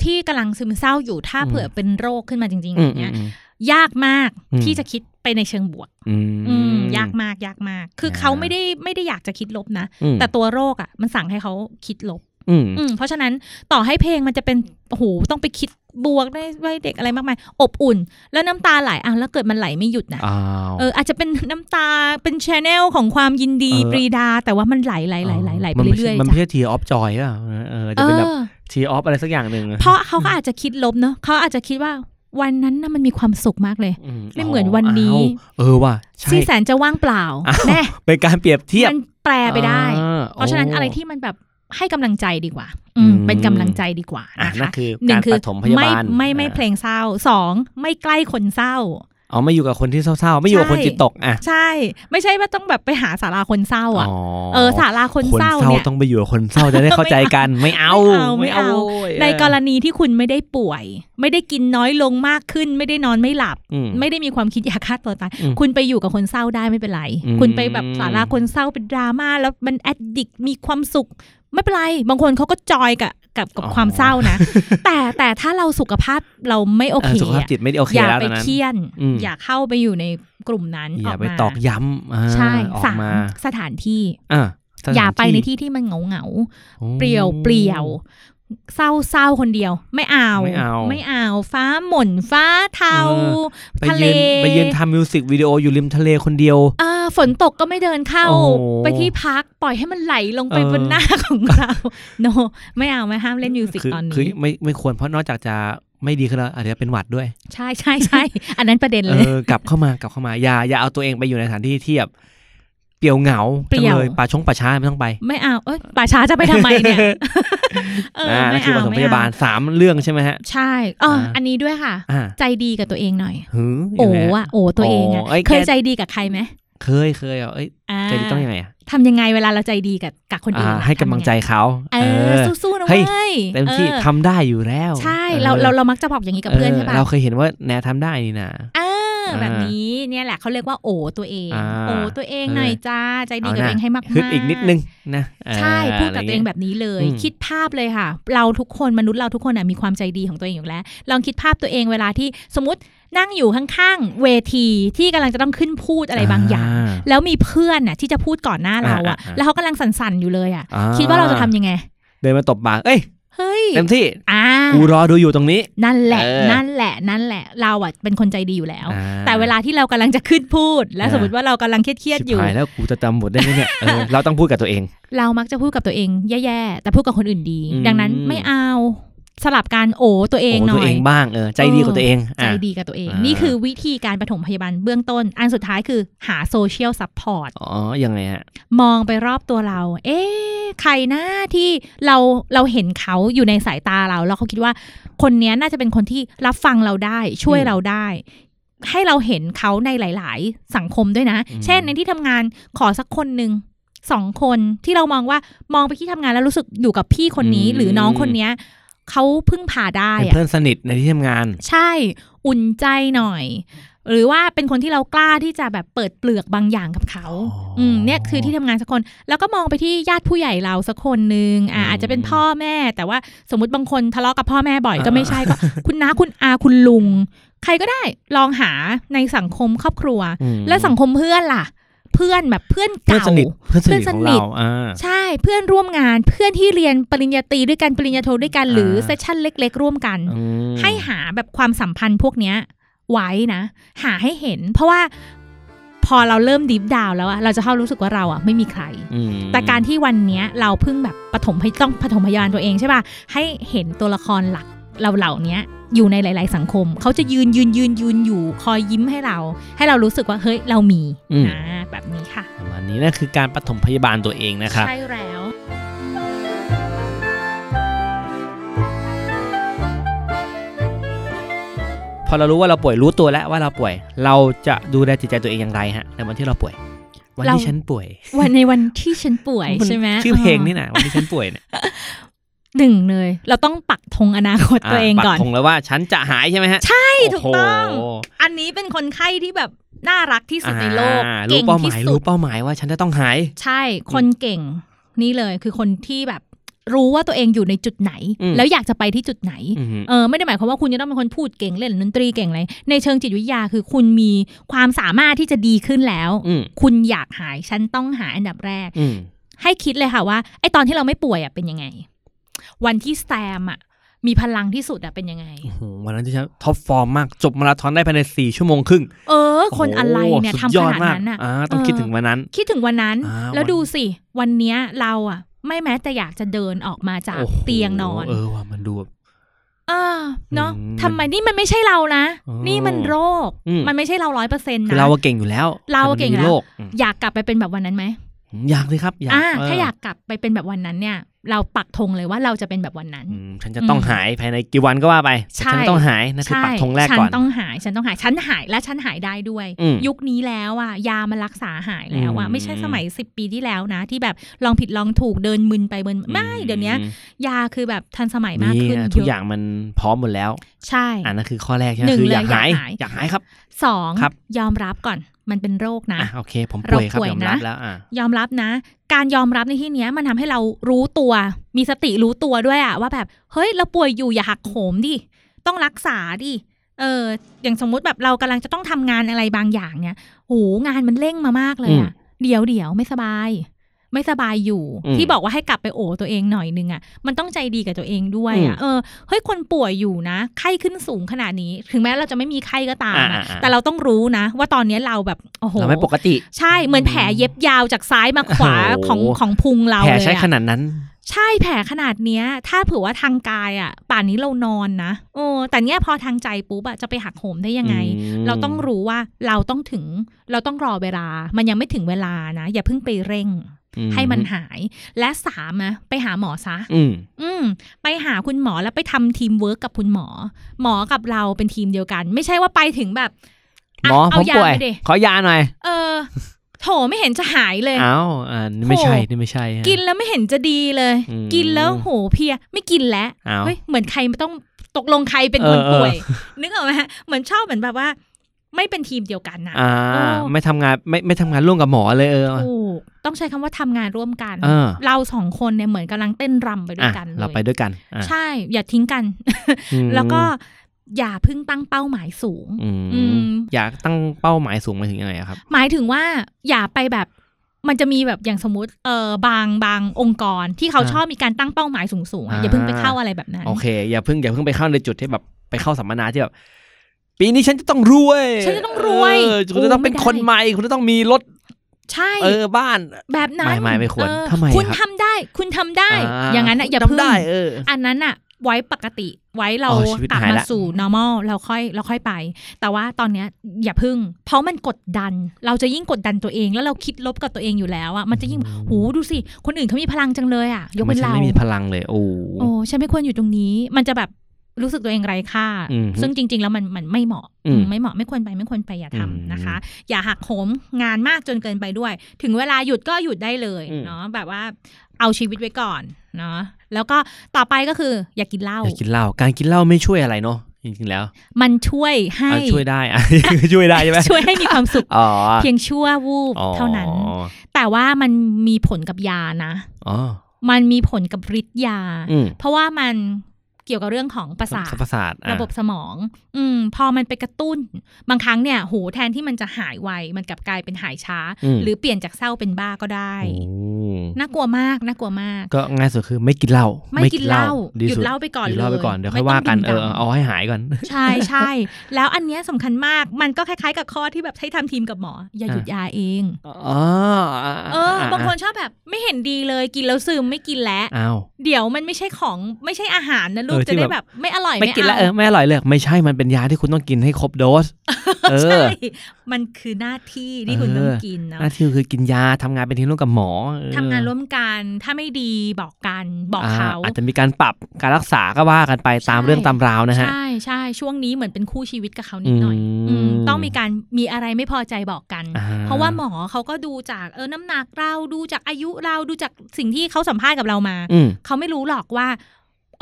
ที่กำลังซึมเศร้าอยู่ถ้าอืมเผื่อเป็นโรคขึ้นมาจริงๆอือมย่างอืเงี้ยมอืม ยากมากอืมที่จะคิดไปในเชิงบวก อืมอืมยากมากยากมาก คืออ่าเขาไม่ได้ไม่ได้อยากจะคิดลบนะอืมแต่ตัวโรคอะ มันสั่งให้เขาคิดลบอืมอืมเพราะฉะนั้นต่อให้เพลงมันจะเป็นโอ้โหต้องไปคิดบวกได้ไว้เด็กอะไรมากมาย อบอุ่น แล้วน้ำตาไหลอะแล้วเกิดมันไหลไม่หยุดนะอ้าวเอออาจจะเป็นน้ำตาเป็นชแนลของความยินดีเออปรีดา แต่ว่ามันไหลไหลไหลไหลไหลไปมันม่ใช่เรื่อยๆมันไม่จ้ะใช่ทีออฟจอยอะเออเอจะเป็นแบบอทีออฟอะไรสักอย่างหนึ่งเพราะเขาก็อาจจะคิดลบเนอะเขาอาจจะคิดว่า วันนั้นน่ะมันมีความสุขมากเลย ไม่เหมือนวันนี้อ้าวเออว่ะใช่ที่แสนจะว่างเปล่าอ้าวแน่เป็นการเปรียบเทียบมันแปลไปได้อ่เพราะฉะนั้นโอะไรที่มันแบบให้กำลังใจดีกว่า อืมอืมเป็นกำลังใจดีกว่าอะนะนั่คะนคือหนึ่กางรคือปฐมพยาไม่บาลไม่ไม่อะเพลงเศร้าสองไม่ใกล้คนเศร้า อ๋อไม่อยู่กับคนที่เศร้าๆ ไม่อยู่กับคนใช่จิตตกอะใช่ ไม่ใช่ว่าต้องแบบไปหาสาราคนเศร้าอะอ๋อเออสาราคนคนเศร้าเศร้าเนี่ยต้องไปอยู่กับคนเศร้าจะได้เข้าใจกันไม่เอาไม่เอาไม่เอาโว้ยในกรณีที่คุณไม่ได้ป่วย ไม่ได้กินน้อยลงมากขึ้น ไม่ได้นอนไม่หลับอืมไม่ได้มีความคิดอยากฆ่าตัวตายอืมคุณไปอยู่กับคนเศร้าได้ไม่เป็นไรอืมคุณไปแบบสาราคนเศร้าเป็นดราม่าแล้วมันแอดดิกมีความสุขไม่เป็นไร บางคนเขาก็จอยกับ กับกับอ๋อความเศร้านะ แต่แต่ถ้าเราสุขภาพเราไม่โอเอเคอสุขภาพอะจิตไม่ได้โอเคอย่าแล้วไปตอนนั้นเคียนอืมอย่าเข้าไปอยู่ในกลุ่มนั้นอย่าออกไปมาตอกย้ำอ่าใช่ออกสามมาสถานที่อะสถนอย่าไปในที่ที่มันเหงาเหงาๆโอ้เปลี่ยวเปลี่ยว เศร้าเศร้าคนเดียว ไม่เอาไม่เอา ไม่เอา ฟ้าหม่นฟ้าเทาไปทะเลยืนไปยืนทำมิวสิกวิดีโออยู่ริมทะเลคนเดียวอ่าฝนตกก็ไม่เดินเข้าโอ้โหไปที่พักปล่อยให้มันไหลลงไปเออบนหน้าของเราโนไม่เอาไม่ห้ามเล่นมิวสิกคือตอนคือนี้ไม่ไม่ควรเพราะนอกจากจะไม่ดีขึ้นแล้วอาจจะเป็นหวัดด้วย ใช่ใช่ใช่อันนั้นประเด็นเอเลยอกลับเข้ามากลับเข้ามาอย่าอย่าเอาตัวเองไปอยู่ในสถานที่ที่แบบ เปลี่ยวเหงาเปลี่จัยวงเลยป่าชงป่าช้าไม่ต้องไป ไม่เอาเอ้ยป่าช้าจะไปทำไมเนี่ยเอออ่านั่ไม่นคือปเอาฐมพไม่ยาบาเอาลสามเรื่องใช่ไหมฮะ ใช่อ๋ออ่าอันนี้ด้วยค่ะอ่าใจดีกับตัวเองหน่อยหือโอ้ยังไงฮอะโอ้ตัวเองอะโอ้เอ้ยเคยแกใจดีกับใครไหมเคยเคยอะเอ้ยอ่าใจดีต้องยังไงอะทำยังไงเวลาเราใจดีกับกับคนอื่นอ่าล่ะให้กำลังใจทำยัไเขาเออสู้ๆนะเฮ้เว้ยยเต็มที่ออทำได้อยู่แล้ว ใช่ออเราเราเรามักจะบอกอย่างนี้กับเพื่อนใช่ปะเราเคยเห็นว่าแนวทำได้นี่นะอ่าอ่า แบบนี้เนี่ยแหละเขาเรียกว่าโอตัวเองอ่าโอตัวเองเออหน่อยจ้า ใจดีกับเอานะตัวเองให้มากๆฮึดอีกนิดนึงนะเออใช่พูดกับะไรตัวเองงี้ยแบบนี้เลยอืมคิดภาพเลยค่ะ เราทุกคนมนุษย์เราทุกคนอะมีความใจดีของตัวเองอยู่แล้ว ลองคิดภาพตัวเองเวลาที่สมมตินั่งอยู่ข้างๆเวทีที่กำลังจะต้องขึ้นพูดอะไรบางอย่าง แล้วมีเพื่อนน่ะที่จะพูดก่อนหน้าเราอะอ่าอ่าแล้วเขากำลังสั่นๆอยู่เลยอะอ่คิดว่าเราจะทำยังไง เดินมาตบปากเอ้ย เฮ้ยเต็มที่อ่ากูรอดูอยู่ตรงนี้ นั่นแหละเออนั่นแหละ นั่นแหละ เราอะเป็นคนใจดีอยู่แล้วอ่แต่เวลาที่เรากำลังจะขึ้นพูด และอ่าสมมติว่าเรากำลังเครียดๆอยู่ชิบหายแล้วกูจะจำบทได้ไหมเนี่ยเออเราต้องพูดกับตัวเอง เรามักจะพูดกับตัวเองแย่ๆแต่พูดกับคนอื่นดีอืมดังนั้นไม่เอา สลับการโอตัวเองโอ้หน่ตัวอเอยงบ้างเออใจดีกับตัวเองใจอะดีกับตัวเองอ่านี่นี่คือวิธีการปฐมพยาบาลเบื้องต้น อันสุดท้ายคือหา social support อ๋อยังไงฮะ มองไปรอบตัวเรา เอ๊ะใครนะที่เราเราเห็นเขาอยู่ในสายตาเรา แล้วเขาคิดว่าคนเนี้ยน่าจะเป็นคนที่รับฟังเราได้ช่วยอืมเราได้ ให้เราเห็นเขาในหลาย ๆ สังคมด้วยนะอืมเช่นในที่ทำงานขอสักคนหนึ่งสองคนที่เรามองว่ามองไปที่ทำงานแล้วรู้สึกอยู่กับพี่คนนี้หรือน้องคนเนี้ย เขาพึ่งพาได้เป็นอะเพื่อนสนิทในที่ทำงาน ใช่อุ่นใจหน่อย หรือว่าเป็นคนที่เรากล้าที่จะแบบเปิดเปลือกบางอย่างกับเขาอ๋ออือืมเนี่ยคือที่ทำงานสักคน แล้วก็มองไปที่ญาติผู้ใหญ่เราสักคนหนึ่งอ่าอืมอาจจะเป็นพ่อแม่ แต่ว่าสมมติบางคนทะเลาะกับพ่อแม่บ่อยก็อ่าไม่ใช่ก็คุณน้าคุณอาคุณลุง ใครก็ได้ลองหาในสังคมครอบครัวอืมและสังคมเพื่อนล่ะ เพื่อนแบบเพื่อนเพื่อนเก่าสนิทเพื่อนสนิทเพื่อนสของนิทเราอ่าใช่เพื่อนร่วมงานเพื่อนที่เรียนปริญญาตรีด้วยกันปริญญาโทด้วยกันหรืออ่าเซสชั่นเล็ก ๆ ร่วมกันอืมให้หาแบบความสัมพันธ์พวกเนี้ยไว้นะ หาให้เห็น เพราะว่าพอเราเริ่มดิฟดาวแล้วอะเราจะเข้ารู้สึกว่าเราอะไม่มีใครอืมแต่การที่วันเนี้ยเราเพิ่งแบบปฐมพยต้องปฐมพยาบาลตัวเองใช่ป่ะให้เห็นตัวละครหลัก เราเหล่าเนี้ยอยู่ในหลาย ๆ สังคม เขาจะยืนยืนยืนยืนอยู่คอยยิ้มให้เรา ให้เรารู้สึกว่าเฮ้ยเรามีอืมนะแบบนี้ค่ะประมาณนี้นั่นคือการปฐมพยาบาลตัวเองนะครับใช่แล้วพอเรารู้ว่าเราป่วยรู้ตัวแล้วว่าเราป่วย เราจะดูแลจิตใจตัวเองอย่างไรฮะในวันที่เราป่วย วันที่ฉันป่วย วันในวันที่ฉันป่วยมันใช่ไหมชื่อเพลงนี่นะวันที่ฉันป่วยเนี่ย หนึ่งเลย เราต้องปักธงอนาคตตัวเองก่อนปักธงแล้วว่าฉันจะหายใช่ไหมฮะ ใช่ถูกต้องโโหอันนี้เป็นคนไข้ที่แบบน่ารักที่สุดในโลกอ่าเก่รู้งเป้าหที่มายสุรู้ดเป้าหมายว่าฉันจะต้องหาย ใช่คนเก่งนี่เลยคือคนที่แบบรู้ว่าตัวเองอยู่ในจุดไหนอืมแล้วอยากจะไปที่จุดไหนอือหือเออไม่ได้หมายความว่าคุณจะต้องเป็นคนพูดเก่งเล่นดนตรีเก่งอะไรในเชิงจิตวิทยาคือคุณมีความสามารถที่จะดีขึ้นแล้วอืมคุณอยากหายฉันต้องหายอันดับแรกอืมให้คิดเลยค่ะว่าไอตอนที่เราไม่ป่วยอะเป็นยังไง วันที่แซมอะมีพลังที่สุดอะเป็นยังไงโอ้โหวันนั้นที่ฉัน top form มาก จบมาราธอนได้ภายในสี่ชั่วโมงครึ่ง เออ คนอะไรเนี่ยโโหทำสุขยอดนาดมกนั้นอะอ่าต้องเออคิดถึงวันนั้น คิดถึงวันนั้นอ่าแล้ววันดูสิ วันเนี้ยเราอะไม่แม้แต่อยากจะเดินออกมาจากโอ้โหเตียงนอน เออว่ามันดูแบบอ่าเนาะอืมทำไมนี่มันไม่ใช่เรานะอ๋อนี่มันโรคอืมมันไม่ใช่เราร้อยเปอร์เซ็นต์คือนะเราอะเก่งอยู่แล้ว เราอะเก่งอยู่แต่มันมีแล้วโรคอืมอยากกลับไปเป็นแบบวันนั้นไหมอยากเลยครับอยากอ่าเถ้าอยากกลับไปเป็นแบบวันนั้นเนี่ย เราปักธงเลยว่าเราจะเป็นแบบวันนั้นอืมฉันจะต้องหายภายในกี่วันก็ว่าไปแต่ใช่ฉันต้องหายนั่นคือปักธงแรกฉัก่อนต้องหาย ฉันต้องหาย ฉันหายและฉันหายได้ด้วยอืมยุคนี้แล้วอะยามันรักษาหายแล้วอะอืมไม่ใช่สมัยสิบปีที่แล้วนะ ที่แบบลองผิดลองถูกเดินมึนไปเบินไม่เดี๋ยวนี้อืมยาคือแบบทันสมัยมากนี่ขึ้นทุกเะอย่างมันพร้อมหมดแล้ว ใช่อ่านั่นคือข้อแรกใช่ไหมหนึ่งคือเลยอยากหายอยากหายอยากหายครับสองครับยอมรับก่อนมันเป็นโรคนะอะโอเค ผมป่วยครับเราป่วยยอมรับนะแล้วอะยอมรับนะ การยอมรับในที่เนี้ยมันทำให้เรารู้ตัว มีสติรู้ตัวด้วยอะว่าแบบเฮ้ยเราป่วยอยู่อย่าหักโหมดิต้องรักษาดิเอออย่างสมมุติแบบเรากำลังจะต้องทำงานอะไรบางอย่างเนี่ยโหงานมันเร่งมามากเลยอะเดี๋ยวเดี๋ยวไม่สบาย ไม่สบายอยู่ ที่บอกว่าให้กลับไปโอบตัวเองหน่อยนึงอะมันต้องใจดีกับตัวเองด้วยอะเออเฮ้ยคนป่วยอยู่นะ ไข้ขึ้นสูงขนาดนี้ ถึงแม้เราจะไม่มีไข้ก็ตามอะอ่าๆๆแต่เราต้องรู้นะ ว่าตอนเนี้ยเราแบบโอ้โหเราไม่ปกติ ใช่เหมือนแผลเย็บยาวจากซ้ายมาขวาโอ้โหของของพุงเราแผลเลยใช้อะขนาดนั้นใช่แผลขนาดเนี้ย ถ้าเผื่อว่าทางกายอะ ป่านนี้เรานอนนะโอ้แต่เนี้ยพอทางใจปุ๊บอะจะไปหักโหมได้ยังไงอืมเราต้องรู้ว่าเราต้องถึง เราต้องรอเวลา มันยังไม่ถึงเวลานะ อย่าเพิ่งไปเร่ง ให้มันหาย และสามนะไปหาหมอซะอืมอืมไปหาคุณหมอแล้วไปทำทีมเวิร์กกับคุณหมอ หมอกับเราเป็นทีมเดียวกัน ไม่ใช่ว่าไปถึงแบบะหมอผมป่วยขอยาหน่อย เอายาไปดิ เออ โถไม่เห็นจะหายเลยเอ้าอ่านี่ไม่ใช่โหนี่ไม่ใช่ฮะกินแล้วไม่เห็นจะดีเลยอืมกินแล้วโหเพลียไม่กินแล้วเอ้าเฮ้ยเหมือนใครไม่ต้องตกลงใครเป็นคนเออเออป่วย นึกออกไหมฮะเหมือนชอบเหมือนแบบว่า ไม่เป็นทีมเดียวกันนะอ่าโอ้ไม่ทำงานไม่ไม่ทำงานร่วมกับหมอเลยเออถูก ต้องใช้คำว่าทำงานร่วมกันเออเราสองคนเนี่ยเหมือนกำลังเต้นรำไปด้วอะยกันเราเลไปยด้วยกันอะใช่ อย่าทิ้งกันอืมแล้วก็อย่าเพึ่งตั้งเป้าหมายสูงอืมอืมอยากตั้งเป้าหมายสูงไปถึงยังไงอะครับ หมายถึงว่าอย่าไปแบบมันจะมีแบบอย่างสมมติเออบางบางองค์กรที่เขาอ่าชอบมีการตั้งเป้าหมายสูงๆอะอ่าอย่าเพิ่งไปเข้าอะไรแบบนั้นโอเค อย่าเพิ่งอย่าเพิ่งไปเข้าในจุดที่แบบไปเข้าสัมมนาที่แบบปีนี้ฉันจะต้องรวย ฉันจะต้องรวยเออคุณจะต้องเป็นโอ้ไม่ได้คนใหม่ คุณจะต้องมีรถ ใช่เออบ้านแบบนั้นไม่ไม่ไม่ควรเออทำไมคุณครับทำได้ คุณทำได้าอย่างนั้นอะอย่าทำเพึ่งได้เอออันนั้นอะไว้ปกติ ไว้เราอ๋อชีวิตกลับหายมาละสู่ normal เราค่อยเราค่อยไป แต่ว่าตอนเนี้ยอย่าพึ่ง เพราะมันกดดัน เราจะยิ่งกดดันตัวเองแล้วเราคิดลบกับตัวเองอยู่แล้วอะมันจะยิ่งหูดูสิคนอื่นเขามีพลังจังเลยอะยกไม่เป็นฉันเราไม่มีพลังเลยโอ้โอ้ฉันไม่ควรอยู่ตรงนี้ มันจะแบบ รู้สึกตัวเองไร้ค่าอืมซึ่งจริง ๆ แล้วมันมันไม่เหมาะอืมอืมไม่เหมาะไม่ควรไปไม่ควรไปอย่าทำอืมนะคะ อย่าหักโหมงานมากจนเกินไปด้วย ถึงเวลาหยุดก็หยุดได้เลยอืมเนาะแบบว่าเอาชีวิตไว้ก่อนเนาะแล้วก็ต่อไปก็คืออย่ากินเหล้าอย่ากินเหล้าการกินเหล้าไม่ช่วยอะไรเนาะจริงๆแล้ว มันช่วยให้อะช่วยได้อะช่วยได้ใช่ไหมช่วยให้มีความสุขอ๋อเพียงชั่ววูบอ๋อเท่านั้น แต่ว่ามันมีผลกับยานะอ๋อมันมีผลกับฤทธิ์ยาอืมเพราะว่ามัน เกี่ยวกับเรื่องของประสาทประสาทอ่ระบบสมอง อืม พอมันไปกระตุ้น บางครั้งเนี่ยโหแทนที่มันจะหายไว มันกลับกลายเป็นหายช้ามหรือเปลี่ยนจากเศร้าเป็นบ้าก็ได้โอ้น่ากลัวมากน่ากลัวมาก ก็ง่ายสุดคือไม่กินเหล้าไม่กินเหล้าดีหยุดสุดเหล้าไปก่อนหยุดเลเหล้ายไปก่อนเดี๋ยวค่อยว่ากันเออเอาให้หายก่อน ใช่ใช่แล้วอันเนี้ยสำคัญมากมันก็คล้ายๆกับข้อที่แบบให้ทำทีมกับหมอ อย่าหยุดยาเองอ๋อเออบางคนชอบแบบไม่เห็นดีเลยกินแล้วซึมไม่กินแล้วอ้าวเดี๋ยวมันไม่ใช่ของไม่ใช่อาหารนะลูกเออที่จะได้แบบแบบไม่อร่อยไม่กินแล้วาเออไม่อร่อยเลย ไม่ใช่มันเป็นยาที่คุณต้องกินให้ครบโดสเอใช่อมันคือหน้าที่ที่คุณต้องกินเนาะหน้าที่คือกินยาทำงานเป็นทีมร่วมกับหมอเออทำงานร่วมกันถ้าไม่ดีบอกกันบอกอ่เขาอาจจะมีการปรับการรักษาก็ว่ากันไปตามใช่เรื่องตามราวนะฮะใช่ใช่ช่วงนี้เหมือนเป็นคู่ชีวิตกับเขานิดหน่อยอืมอืมต้องมีการมีอะไรไม่พอใจบอกกันอ่เพราะว่าหมอเขาก็ดูจากเออน้ำหนักเราดูจากอายุเราดูจากสิ่งที่เขาสัมภาษณ์กับเรามาอืมเขาไม่รู้หรอกว่า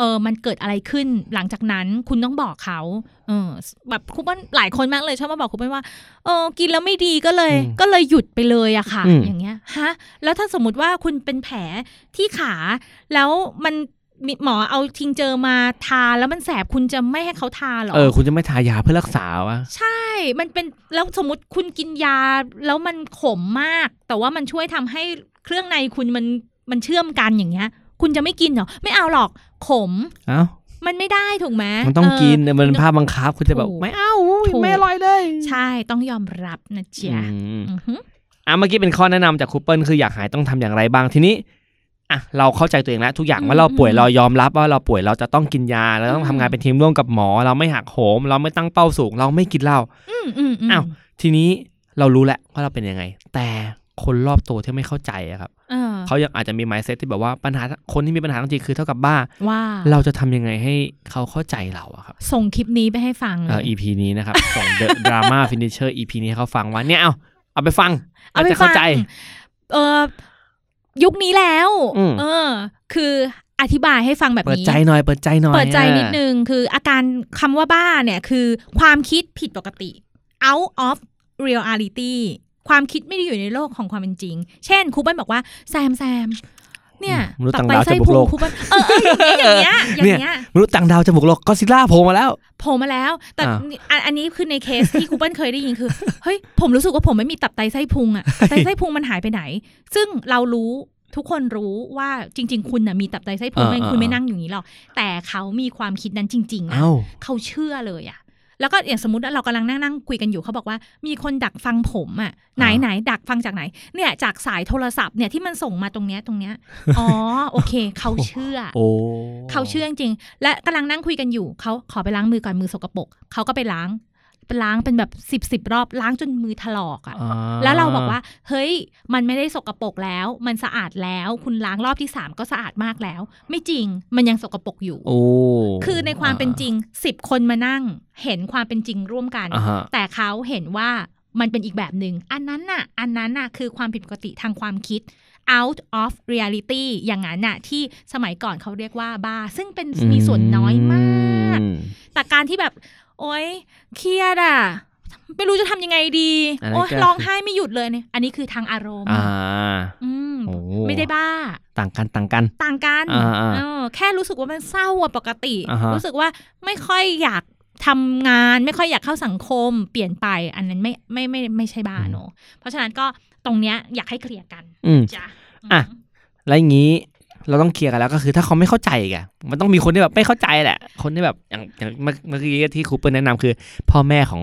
เออมันเกิดอะไรขึ้นหลังจากนั้นคุณต้องบอกเขาเออแบบคุณป้นหลายคนมากเลยชอบมาบอกคุณป้นว่าเออกินแล้วไม่ดีก็เลยอืมก็เลยหยุดไปเลยอะค่ะอืมอย่างเงี้ยฮะแล้วถ้าสมมติว่าคุณเป็นแผลที่ขา แล้วมันมีหมอเอาทิงเจอมาทาแล้วมันแสบคุณจะไม่ให้เขาทาเหรอเออคุณจะไม่ทายาเพื่อรักษาวะใช่ มันเป็นแล้วสมมติคุณกินยาแล้วมันขมมาก แต่ว่ามันช่วยทำให้เครื่องในคุณมันมันเชื่อมกันอย่างเงี้ย คุณจะไม่กินเหรอ ไม่เอาหรอก ขมเอ้ามันไม่ได้ถูกไหมมันต้องเกินเนี่ยมันเป็นภาพบังคับคุณจะแบบถูกไม่เอาถูกไม่อร่อยเลย ใช่ต้องยอมรับนะจ๊ะอืมอือหืออะเมื่อกี้เป็นข้อแนะนำจากครูเปิลคืออยากหายต้องทำอย่างไรบ้างทีนี้อะเราเข้าใจตัวเองแล้วทุกอย่างว่าเราป่วยเรายอมรับว่าเราป่วยเราจะต้องกินยาเราต้องทำงานเป็นทีมร่วมกับหมอ เราไม่หักโหม เราไม่ตั้งเป้าสูง เราไม่กินเหล้าอืมอืมอืมอ้าวทีนี้เรารู้แล้วว่าเราเป็นยังไง แต่คนรอบตัวที่ไม่เข้าใจอะครับ เออเขายังอาจจะมี mindset ที่แบบว่าปัญหาคนที่มีปัญหาจริงๆคือเท่ากับบ้าว่าเราจะทำยังไงให้เขาเข้าใจเราอะครับ ส่งคลิปนี้ไปให้ฟังเลเอ่อย EP นี้นะครับ ส่ง The Drama Finisher EP นี้ให้เขาฟังว่าเนี่ยเอาเอาไปฟังเอาไปจะฟัเข้างใจ เออยุคนี้แล้วอืมเออ คืออธิบายให้ฟังแบบเปิดนี้ใจหน่อย เปิดใจหน่อย เปิดใจอะนิดนึง คืออาการคำว่าบ้าเนี่ย คือความคิดผิดปกติ out of reality ความคิดไม่ได้อยู่ในโลกของความเป็นจริง เช่นครูเปิ้ลบอกว่าแซมแซมเนี่ยมนุษย์ตัต่างดาวจะบุกโลกครูเปิ้ล ตับไตไส้พุงเออเอออย่างเงี้ยอย่างเงี้ยอย่างเงี้ยมนุษย์ต่างดาวจะบุกโลกก็ซิล่าโผล่มาแล้วโผล่มาแล้ว แต่อ่าอันอันนี้คือในเคสที่ครูเปิ้ลเคยได้ยินคือเฮ้ยผมรู้สึกว่าผมไม่มีตับไตไส้พุงอะตับไตไส้พุงมันหายไปไหน ซึ่งเรารู้ทุกคนรู้ว่าจริง ๆ คุณน่ะมีตับไตไส้พุงอ่าไม่อ่าคุณไม่นั่งอยู่นี้หรอกแต่เขามีความคิดนั้นจริงๆนะเอ้าเขาเชื่อเลยอะ แล้วก็อย่างสมมติว่าเรากำลังนั่งนั่งคุยกันอยู่เขาบอกว่า มีคนดักฟังผมอะไหนอ่าไหนดักฟังจากไหน เนี่ยจากสายโทรศัพท์เนี่ยที่มันส่งมาตรงเนี้ยตรงเนี้ยอ๋อโอเค เขาเชื่อโอ้เขาเชื่อจริงๆและกำลังนั่งคุยกันอยู่เขาขอไปล้างมือก่อนมือสกปรกเขาก็ไปล้างไป ล้างเป็นแบบสิบสิบรอบล้างจนมือถลอกอะ่ะอ่าแล้วเราบอกว่า เฮ้ย มันไม่ได้สกปรกแล้ว มันสะอาดแล้ว คุณล้างรอบที่สามก็สะอาดมากแล้ว ไม่จริงมันยังสกปรกอยู่โอ้คือในความเป็นจริงสิบคนมานั่ง เห็นความเป็นจริงร่วมกันอ่าฮะแต่เขาเห็นว่ามันเป็นอีกแบบหนึ่ง อันนั้นน่ะ อันนั้นน่ะคือความผิดปกติทางความคิด out of reality อย่างนั้นน่ะที่สมัยก่อนเขาเรียกว่าบ้า ซึ่งเป็นมีส่วนน้อยมากอืมแต่การที่แบบ โอ๊ยเครียดอะไม่รู้จะทำยังไงดีอันนั้นโอ๊ยก็ร้องไห้ไม่หยุดเลยเนี่ยอันนี้คือทางอารมณ์อ่าอืมโอ้ไม่ได้บ้า ต่างกันต่างกัน ต่างกันอ่าอ่าเออแค่รู้สึกว่ามันเศร้าอะปกติอ่าฮะรู้สึกว่าไม่ค่อยอยากทำงานไม่ค่อยอยากเข้าสังคม เปลี่ยนไปอันนั้นไม่ไม่ไม่ไม่ใช่บ้าเนอะเพราะฉะนั้นก็ตรงเนี้ยอยากให้เคลียร์กันอืมจ้ะอะแล้วอย่างนี้ เราต้องเคลียร์กันแล้วก็คือถ้าเขาไม่เข้าใจแกมันต้องมีคนที่แบบไม่เข้าใจแหละ คนที่แบบอย่างอย่างเมื่อเมื่อกี้ที่ครูเปิลแนะนำคือ พ่อแม่ของ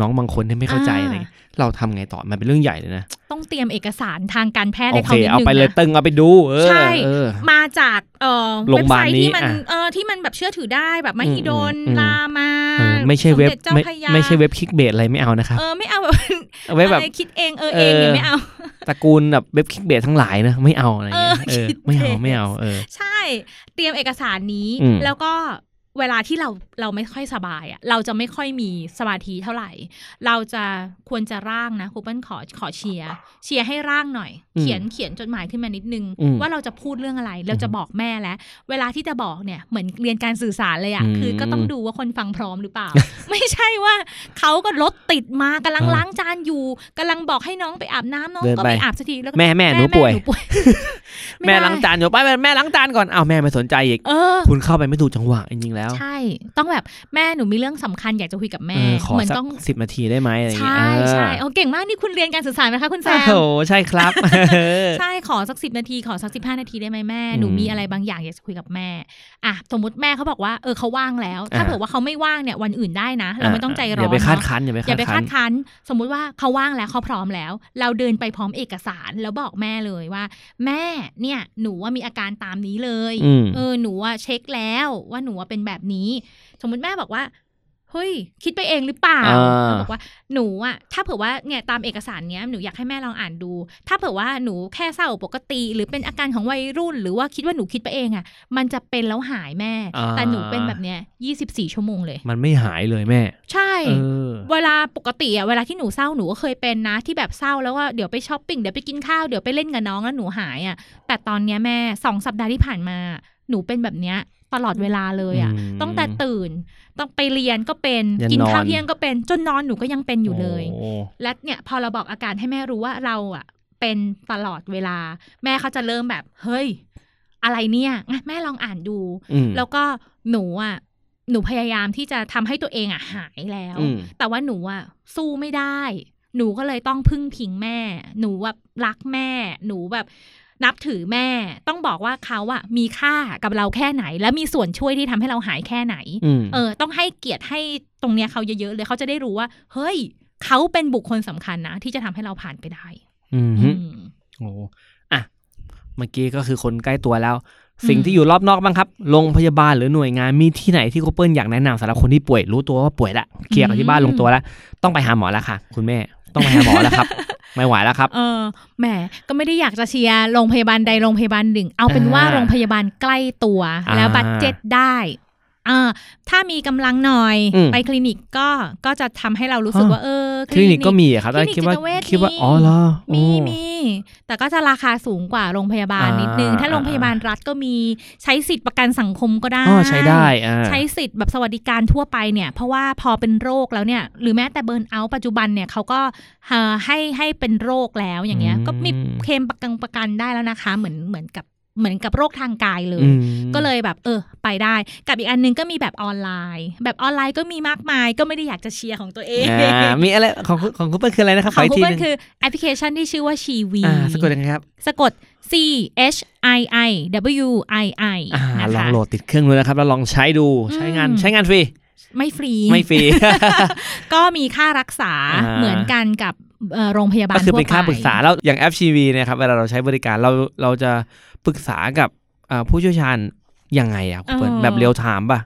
น้องบางคนที่ไม่เข้าใจอะไรเงี้ยเราทำไงต่อมันเป็นเรื่องใหญ่เลยนะ ต้องเตรียมเอกสารทางการแพทย์โอให้เคเขานิดเอานึงไปเลยนะตึงเอาไปดูเออใช่เออมาจากเอ่อโรงเว็พบยาไซบาลต์นี้ที่มันอะเออที่มันแบบเชื่อถือได้แบบมหิดลอืมอืมรามาเออไม่ใช่เว็บสด็จเจ้าไม่พระยาไม่ใช่เว็บคลิกเบสอะไรไม่เอานะครับเออไม่เอาแบบเว็บแบบอะไรคิดเองเออเองเนี่ยเออไม่เอาตระกูลแบบเว็บคลิกเบสทั้งหลายนะไม่เอาอะไรเงี้ยเอเอออคิดไม่เอาเบสไม่เอาเออใช่ เตรียมเอกสารนี้อืมแล้วก็ เวลาที่เราเราไม่ค่อยสบายอะเราจะไม่ค่อยมีสมาธิเท่าไหร่ เราจะควรจะร่างนะครูเปิ้ลขอขอเชียร์เชียร์ให้ร่างหน่อยอืมเขียนเขียนจดหมายขึ้นมานิดนึงอืมว่าเราจะพูดเรื่องอะไร เราจะบอกแม่แล้ว เวลาที่จะบอกเนี่ยเหมือนเรียนการสื่อสารเลยอะอืมคือก็ต้องดูว่าคนฟังพร้อมหรือเปล่า ไม่ใช่ว่าเขาก็รถติดมากำลังอ่าล้างจานอยู่กำลังบอกให้น้องไปอาบน้ำน้องเดินก็ไปไม่อาบสักทีแล้วก็แม่แม่หนูป่วยหนูป่วยแม่ไได้ล้างจานอยู่ไปแม่ล้างจานก่อนอ้าวแม่ไม่สนใจอีกเออคุณเข้าไปไม่ถูกจังหวะจริงๆแล้วใช่ ต้องแบบแม่หนูมีเรื่องสำคัญอยากจะคุยกับแม่เออขอเหมือนสักต้องสิบนาทีได้ไหมอะไรอย่างเงี้ใช่ยเออใช่โอ้เก่งมากนี่คุณเรียนการสื่อสารไหมคะคุณแซโอ้มโหใช่ครับ ใช่ขอสักสิบนาทีขอสักสิบห้านาทีได้ไหมแม่อืมหนูมีอะไรบางอย่างอยากจะคุยกับแม่อะสมมติแม่เขาบอกว่าเออเขาว่างแล้ว ถ้าอ่าเผื่อว่าเขาไม่ว่างเนี่ยวันอื่นได้นะ เราไม่ต้องใจร้อนอย่าไปคาดเนอะคั้นอย่าไปอย่าไปคาคาดดคั้นคั้น สมมุติว่าเขาว่างแล้วเขาพร้อมแล้ว เราเดินไปพร้อมเอกสารแล้วบอกแม่เลยว่า แม่เนี่ยหนูว่ามีอาการตามนี้เลยอืมเออหนูว่าเช็คแล้วว่าหนูว่าเป็นแบบนี้ สมมุติแม่บอกว่าเฮ้ยคิดไปเองหรือเปล่าอ่าเราบอกว่าหนูอะถ้าเผื่อว่าเนี่ยตามเอกสารเนี้ยหนูอยากให้แม่ลองอ่านดู ถ้าเผื่อว่าหนูแค่เศร้าปกติ หรือเป็นอาการของวัยรุ่น หรือว่าคิดว่าหนูคิดไปเองอะมันจะเป็นแล้วหายแม่อ่าแต่หนูเป็นแบบเนี้ยยี่สิบสี่ชั่วโมงเลย มันไม่หายเลยแม่ ใช่เออเวลาปกติอะเวลาที่หนูเศร้าหนูก็เคยเป็นนะที่แบบเศร้าแล้วว่าเดี๋ยวไปช้อปปิ้งเดี๋ยวไปกินข้าวเดี๋ยวไปเล่นกับน้องแล้วหนูหายอะแต่ตอนเนี้ยแม่สองสัปดาห์ที่ผ่านมา หนูเป็นแบบเนี้ย ตลอดเวลาเลยอะอืมตั้งแต่ตื่น ต้องไปเรียนก็เป็นยันกินข้าวนอนเที่ยงก็เป็นจนนอนหนูก็ยังเป็นอยู่เลยโอ้และเนี่ยพอเราบอกอาการให้แม่รู้ว่าเราอะเป็นตลอดเวลา แม่เขาจะเริ่มแบบ เฮ้ย อะไรเนี่ยอะแม่ลองอ่านดูอืมแล้วก็หนูอะหนูพยายามที่จะทำให้ตัวเองอะหายแล้วอืมแต่ว่าหนูอะสู้ไม่ได้ หนูก็เลยต้องพึ่งพิงแม่ หนูแบบรักแม่ หนูแบบ นับถือแม่ต้องบอกว่าเขาอะมีค่ากับเราแค่ไหน และมีส่วนช่วยที่ทำให้เราหายแค่ไหนอืมเออ ต้องให้เกียรติให้ตรงเนี้ยเขาเยอะๆเลยเขาจะได้รู้ว่า เฮ้ย เขาเป็นบุคคลสำคัญนะ ที่จะทำให้เราผ่านไปได้ อืมอืมโอ้อะเมื่อกี้ก็คือคนใกล้ตัวแล้วอืมสิ่งที่อยู่รอบนอกบ้างครับโรงพยาบาลหรือหน่วยงานมีที่ไหนที่ครูเปิ้ลอยากแนะนำสำหรับคนที่ป่วยรู้ตัวว่าป่วยละ clear กับที่บ้านลงตัวแล้วต้องไปหาหมอแล้วค่ะ คุณแม่ต้องไปหาหมอแล้วครับ ไม่ไหวแล้วครับ เออแหมก็ไม่ได้อยากจะเชียร์โรงพยาบาลใดโรงพยาบาลหนึ่ง เอาเป็นว่าอ่าโรงพยาบาลใกล้ตัวอ่าแล้ว budget ได้อ่า ถ้ามีกำลังหน่อยอืมไปคลินิกก็ก็จะทำให้เรารู้สึกฮะว่าเออคลินิกก็มีอะครับคลินิกคิดว่าจิตเวชคิดว่ามีอ๋อเหรอมีโอ้มีแต่ก็จะราคาสูงกว่าโรงพยาบาลอ่านินิดนึง ถ้าโรงพยาบาลรัฐก็มีใช้สิทธิ์ประกันสังคมก็ได้อ๋อใช้ได้อ่าใช้สิทธิ์แบบสวัสดิการทั่วไปเนี่ย เพราะว่าพอเป็นโรคแล้วเนี่ย หรือแม้แต่เบิร์นเอาท์ปัจจุบันเนี่ยเขาก็เอ่อให้ให้เป็นโรคแล้วอย่างเงี้ยอืมก็มีเคลมประกันประกันได้แล้วนะคะ เหมือนเหมือนกับ เหมือนกับโรคทางกายเลยอืมก็เลยแบบเออ ไปได้ กับอีกอันนึงก็มีแบบออนไลน์ แบบออนไลน์ก็มีมากมาย ก็ไม่ได้อยากจะเชียร์ของตัวเองอ่ามีอะไรของคุณของคุณเปิ้ลคืออะไรนะครับขออีกทีหนึ่ง ของคุณเปิ้ลคือแอปพลิเคชันที่ชื่อว่าชีวีอ่าสะกดยังไงครับ สะกด C H I I W I I อ่านะลองคะโหลดติดเครื่องดูนะครับ แล้วลองใช้ดูใช้งานอืมใช้งานฟรีไม่ฟรีไม่ฟรี ก็มีค่ารักษาอ่าเหมือนกันกับเอ่อโรงพยาบาลก็คือทั่วเป็นค่าไปปรึกษาแล้วอย่างแอปชีวีเนี่ยครับเวลาเราใช้บริการเราเราจะ ปรึกษากับอ่าผู้เชี่ยวชาญยังไงอะคุณเปิ้ลแบบ real time ป่ะ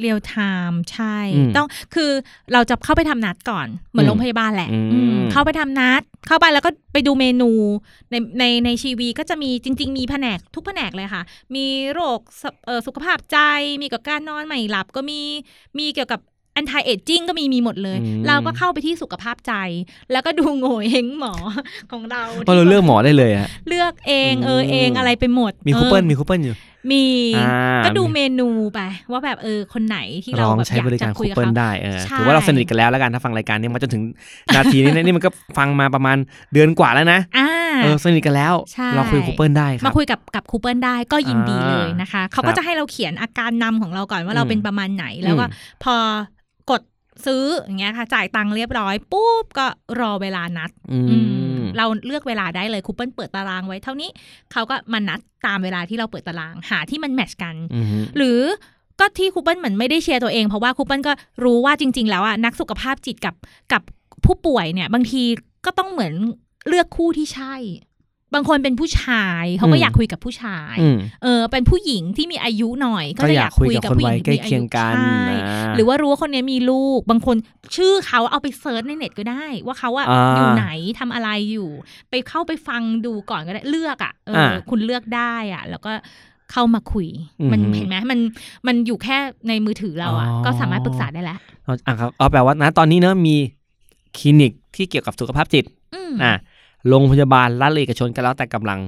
real time ใช่อืมต้องคือเราจะเข้าไปทำนัดก่อน เหมือนอืมโรงพยาบาลแหละอืมอืมเข้าไปทำนัด เข้าไปแล้วก็ไปดูเมนูในในในชีวีก็จะมีจริง ๆ มีแผนกทุกแผนกเลยค่ะ มีโรคสเอ่อสุขภาพใจมีเกี่ยวกับการนอนไม่หลับ ก็มีมีเกี่ยวกับ anti aging ก็มีมีหมดเลยอืมเราก็เข้าไปที่สุขภาพใจ แล้วก็ดูโหงวเฮ้งหมอของเราเพราะเราเลือกหมอได้เลยอะเลือกเองอืมเออเองอะไรไปหมด มีครูเปิ้ลออมีครูเปิ้ลอยู่ มีอ่าก็ดูเมนูไปว่าแบบเออคนไหนที่ลเราองแบบใช้อยากบริจะการคุคูยกับเปิลเขาได้เออใช่ถือว่าเราสนิทกันแล้วแล้วกันถ้าฟังรายการนี้มาจนถึงนาทีนี้เนี่ยนี่มันก็ฟังมาประมาณเดือนกว่าแล้วนะอ่าเออสนิทกันแล้วใช่เราคุยคูเปิลได้ครัมาบคุยกับกับคูเปิลได้ก็ยินดีอ่าเลยนะคะ เขาครัก็บจะให้เราเขียนอาการนำของเราก่อนว่าเราอืมเป็นประมาณไหนแล้วก็อืมพอกด ซื้ออย่างเงี้ยค่ะ จ่ายตังค์เรียบร้อยปุ๊บก็รอเวลานัดอือืมมเราเลือกเวลาได้เลยคูเปิลเปิดตารางไว้เท่านี้เขาก็มานัดตามเวลาที่เราเปิดตารางหาที่มันแมทชกันอืมหรือก็ที่คูเปิลเหมือนไม่ได้เชียร์ตัวเอง เพราะว่าคูเปิลก็รู้ว่าจริง ๆ แล้วอะนักสุขภาพจิตกับกับผู้ป่วยเนี่ย บางทีก็ต้องเหมือนเลือกคู่ที่ใช่ บางคนเป็นผู้ชายเขาก็อืมอยากคุยกับผู้ชายอืมเออ เป็นผู้หญิงที่มีอายุหน่อย ก็ก็จะอยากกอายคุคุยยกับกับคนผู้หวัญิยงใกล้มีอาเคียยุงกันใช่อ่าหรือว่ารู้ว่าคนนี้มีลูก บางคนชื่อเขาเอาไปเซิร์ชในเน็ตก็ได้ ว่าเขาอะอ่าอยู่ไหนทำอะไรอยู่ ไปเข้าไปฟังดูก่อนก็ได้เลือกอะเอออาคุณเลือกได้อะแล้วก็เข้ามาคุย มันอือหือเห็นไหมมันมันอยู่แค่ในมือถือเราอะอ๋อก็สามารถปรึกษาได้แล้วเอาอะครับเอาแปลว่านะตอนนี้เนอะมีคลินิกที่เกี่ยวกับสุขภาพจิตอืมอะ โรงพยาบาลรัฐหรือเอกชนก็แล้วแต่กำลัง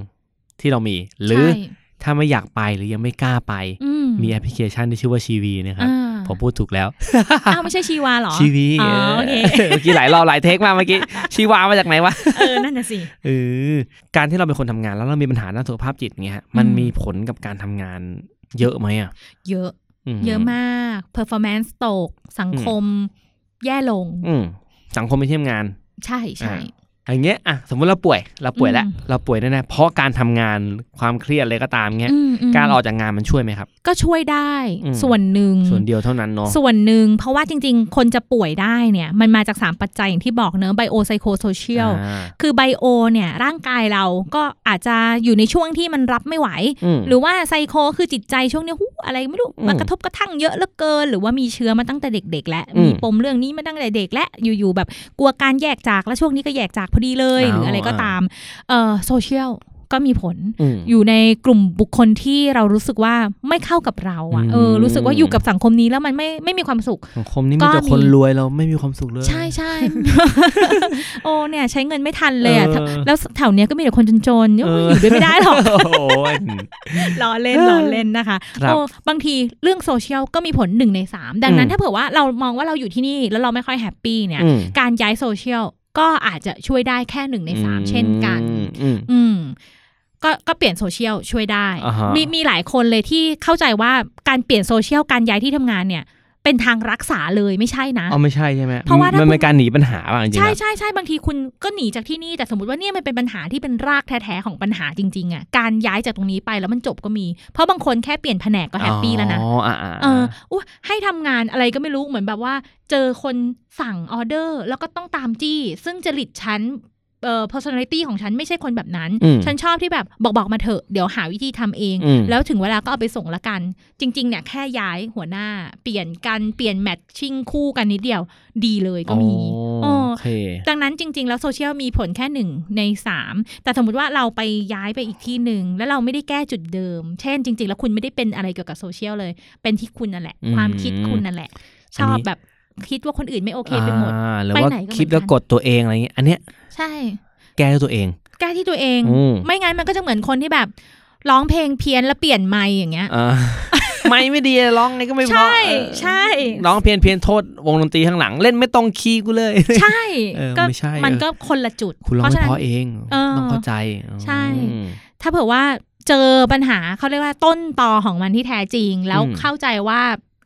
ที่เรามี หรือใช่ถ้าไม่อยากไปหรือยังไม่กล้าไปอืมมีแอปพลิเคชันที่ชื่อว่าชีวีนะครับอ่าผมพูดถูกแล้วอ้าวไม่ใช่ชีวาเหรอชีวีอ๋อโอเคเออเมื่อกี้หลายรอบหลายเทคมากเมื่อกี้ชีวามาจากไหนวะเออนั่นน่ะสิเออการที่เราเป็นคนทำงานแล้วเรามีปัญหาด้านสุขภาพจิตเงี้ยฮะมันอืมมีผลกับการทำงานเยอะไหมอะเยอะมเยอะมาก performance ตกสังคมแย่ลงอืมสังคมไม่ใช่ทำงาน ใช่ใช่ อ่าอย่างเงี้ยอะสมมติเราป่วยเราป่วยแล้วอืมเราป่วยแน่ๆเพราะการทำงานความเครียดอะไรก็ตามเงี้ยอืมอืมการออกจากงานมันช่วยไหมครับ ก็ช่วยได้อืมส่วนหนึ่งส่วนเดียวเท่านั้นเนาะส่วนหนึ่งเพราะว่าจริง ๆ คนจะป่วยได้เนี่ย มันมาจาก 3 ปัจจัยอย่างที่บอกเนอะไบโอไซโคโซเชียลอ่าคือไบโอเนี่ยร่างกายเราก็อาจจะอยู่ในช่วงที่มันรับไม่ไหวอืมหรือว่าไซโคคือจิตใจช่วงเนี้ยหูอะไรไม่รู้อืมมากระทบกระทั่งเยอะเหลือเกิน หรือว่ามีเชื้อมาตั้งแต่เด็ก ๆ และอืมมีปมเรื่องนี้มาตั้งแต่เด็กและอยู่ๆแบบกลัวการแยกจากแล้วช่วงนี้ก็แยกจากพอดีเลยเอาหรืออะไรก็ตามเอ่อโซเชียลก็มีผลอืมอยู่ในกลุ่มบุคคลที่เรารู้สึกว่าไม่เข้ากับเราอะอืมเออรู้สึกว่าอยู่กับสังคมนี้แล้วมันไม่ไม่มีความสุขสังคมนี้มีแต่ก็มีคนรวยเราไม่มีความสุขเลย ใช่ใช่โอ้เนี่ย ใช้เงินไม่ทันเลยอะเออแล้วแถวเนี้ยก็มีแต่คนจนๆเนี่ยอยู่ด้วยไม่ได้หรอกโอ้โหล้อเล่นล้อเล่นนะคะครับโอ้บางทีเรื่องโซเชียลก็มีผลหนึ่งในสามดังนั้นอืมถ้าเผื่อว่าเรามองว่าเราอยู่ที่นี่แล้วเราไม่ค่อยแฮปปี้เนี่ยอืมการย้ายโซเชียล ก็อาจจะช่วยได้แค่หนึ่งในสามเช่นกัน อืมอืมอืมก็ก็เปลี่ยนโซเชียลช่วยได้อ่าฮะมีมีหลายคนเลยที่เข้าใจว่าการเปลี่ยนโซเชียลการย้ายที่ทำงานเนี่ย เป็นทางรักษาเลยไม่ใช่นะเอาไม่ใช่ใช่ไหมเพราะว่าถ้ามันคุณเป็นการหนีปัญหาป่ะจริงๆใช่แล้วใช่ใช่บางทีคุณก็หนีจากที่นี่แต่สมมติว่าเนี่ยมันเป็นปัญหาที่เป็นรากแท้ๆของปัญหาจริงๆอะการย้ายจากตรงนี้ไปแล้วมันจบก็มี เพราะบางคนแค่เปลี่ยนแผนกก็แฮปปี้แล้วนะอ๋ออ่าอ่าเอออุ๊ยให้ทำงานอะไรก็ไม่รู้เหมือนแบบว่า เจอคนสั่งออเดอร์ แล้วก็ต้องตามจี้ ซึ่งจริตฉัน เอ่อ personality ของฉันไม่ใช่คนแบบนั้นอืมฉันชอบที่แบบบอกบอกมาเถอะ เดี๋ยวหาวิธีทำเองอืมแล้วถึงเวลาก็เอาไปส่งละกัน จริง ๆ เนี่ยแค่ย้ายหัวหน้า เปลี่ยนกัน เปลี่ยน matching คู่กันนิดเดียว ดีเลยก็มีอ๋อโอเคดังนั้นจริง ๆ แล้วโซเชียลมีผลแค่หนึ่งในสามแต่สมมติว่าเราไปย้ายไปอีกที่หนึ่ง แล้วเราไม่ได้แก้จุดเดิม เช่น จริง ๆ แล้วคุณไม่ได้เป็นอะไรเกี่ยวกับโซเชียลเลย เป็นที่คุณนั่นแหละอืมความคิดคุณนั่นแหละ ชอันอบนี้แบบ คิดว่าคนอื่นไม่โอเคไปหมดอ่าหรือไปว่าไหนก็เหมือนกันคิดแล้วกดตัวเองอะไรเงี้ยอันเนี้ยใช่ แก้ด้วยตัวเอง แก้ที่ตัวเองอืมไม่งั้นมันก็จะเหมือนคนที่แบบร้องเพลงเพี้ยนแล้วเปลี่ยนไมค์อย่างเงี้ยอ่าไม่ไม่ดีร้องไงก็ไม่เพราะใช่เออใช่ร้องเพี้ยนเพี้ยนโทษวงดนตรีข้างหลัง เล่นไม่ตรงคีย์กูเลย ใช่เออก็ไม่ใช่มันเออก็คนละจุดคุณร้องเพราะไม่ฉะนั้นเพราะเองเออต้องเข้าใจ ใช่อืมถ้าเผื่อว่าเจอปัญหาเขาเรียกว่าต้นตอของมันที่แท้จริง แล้วอืมเข้าใจว่า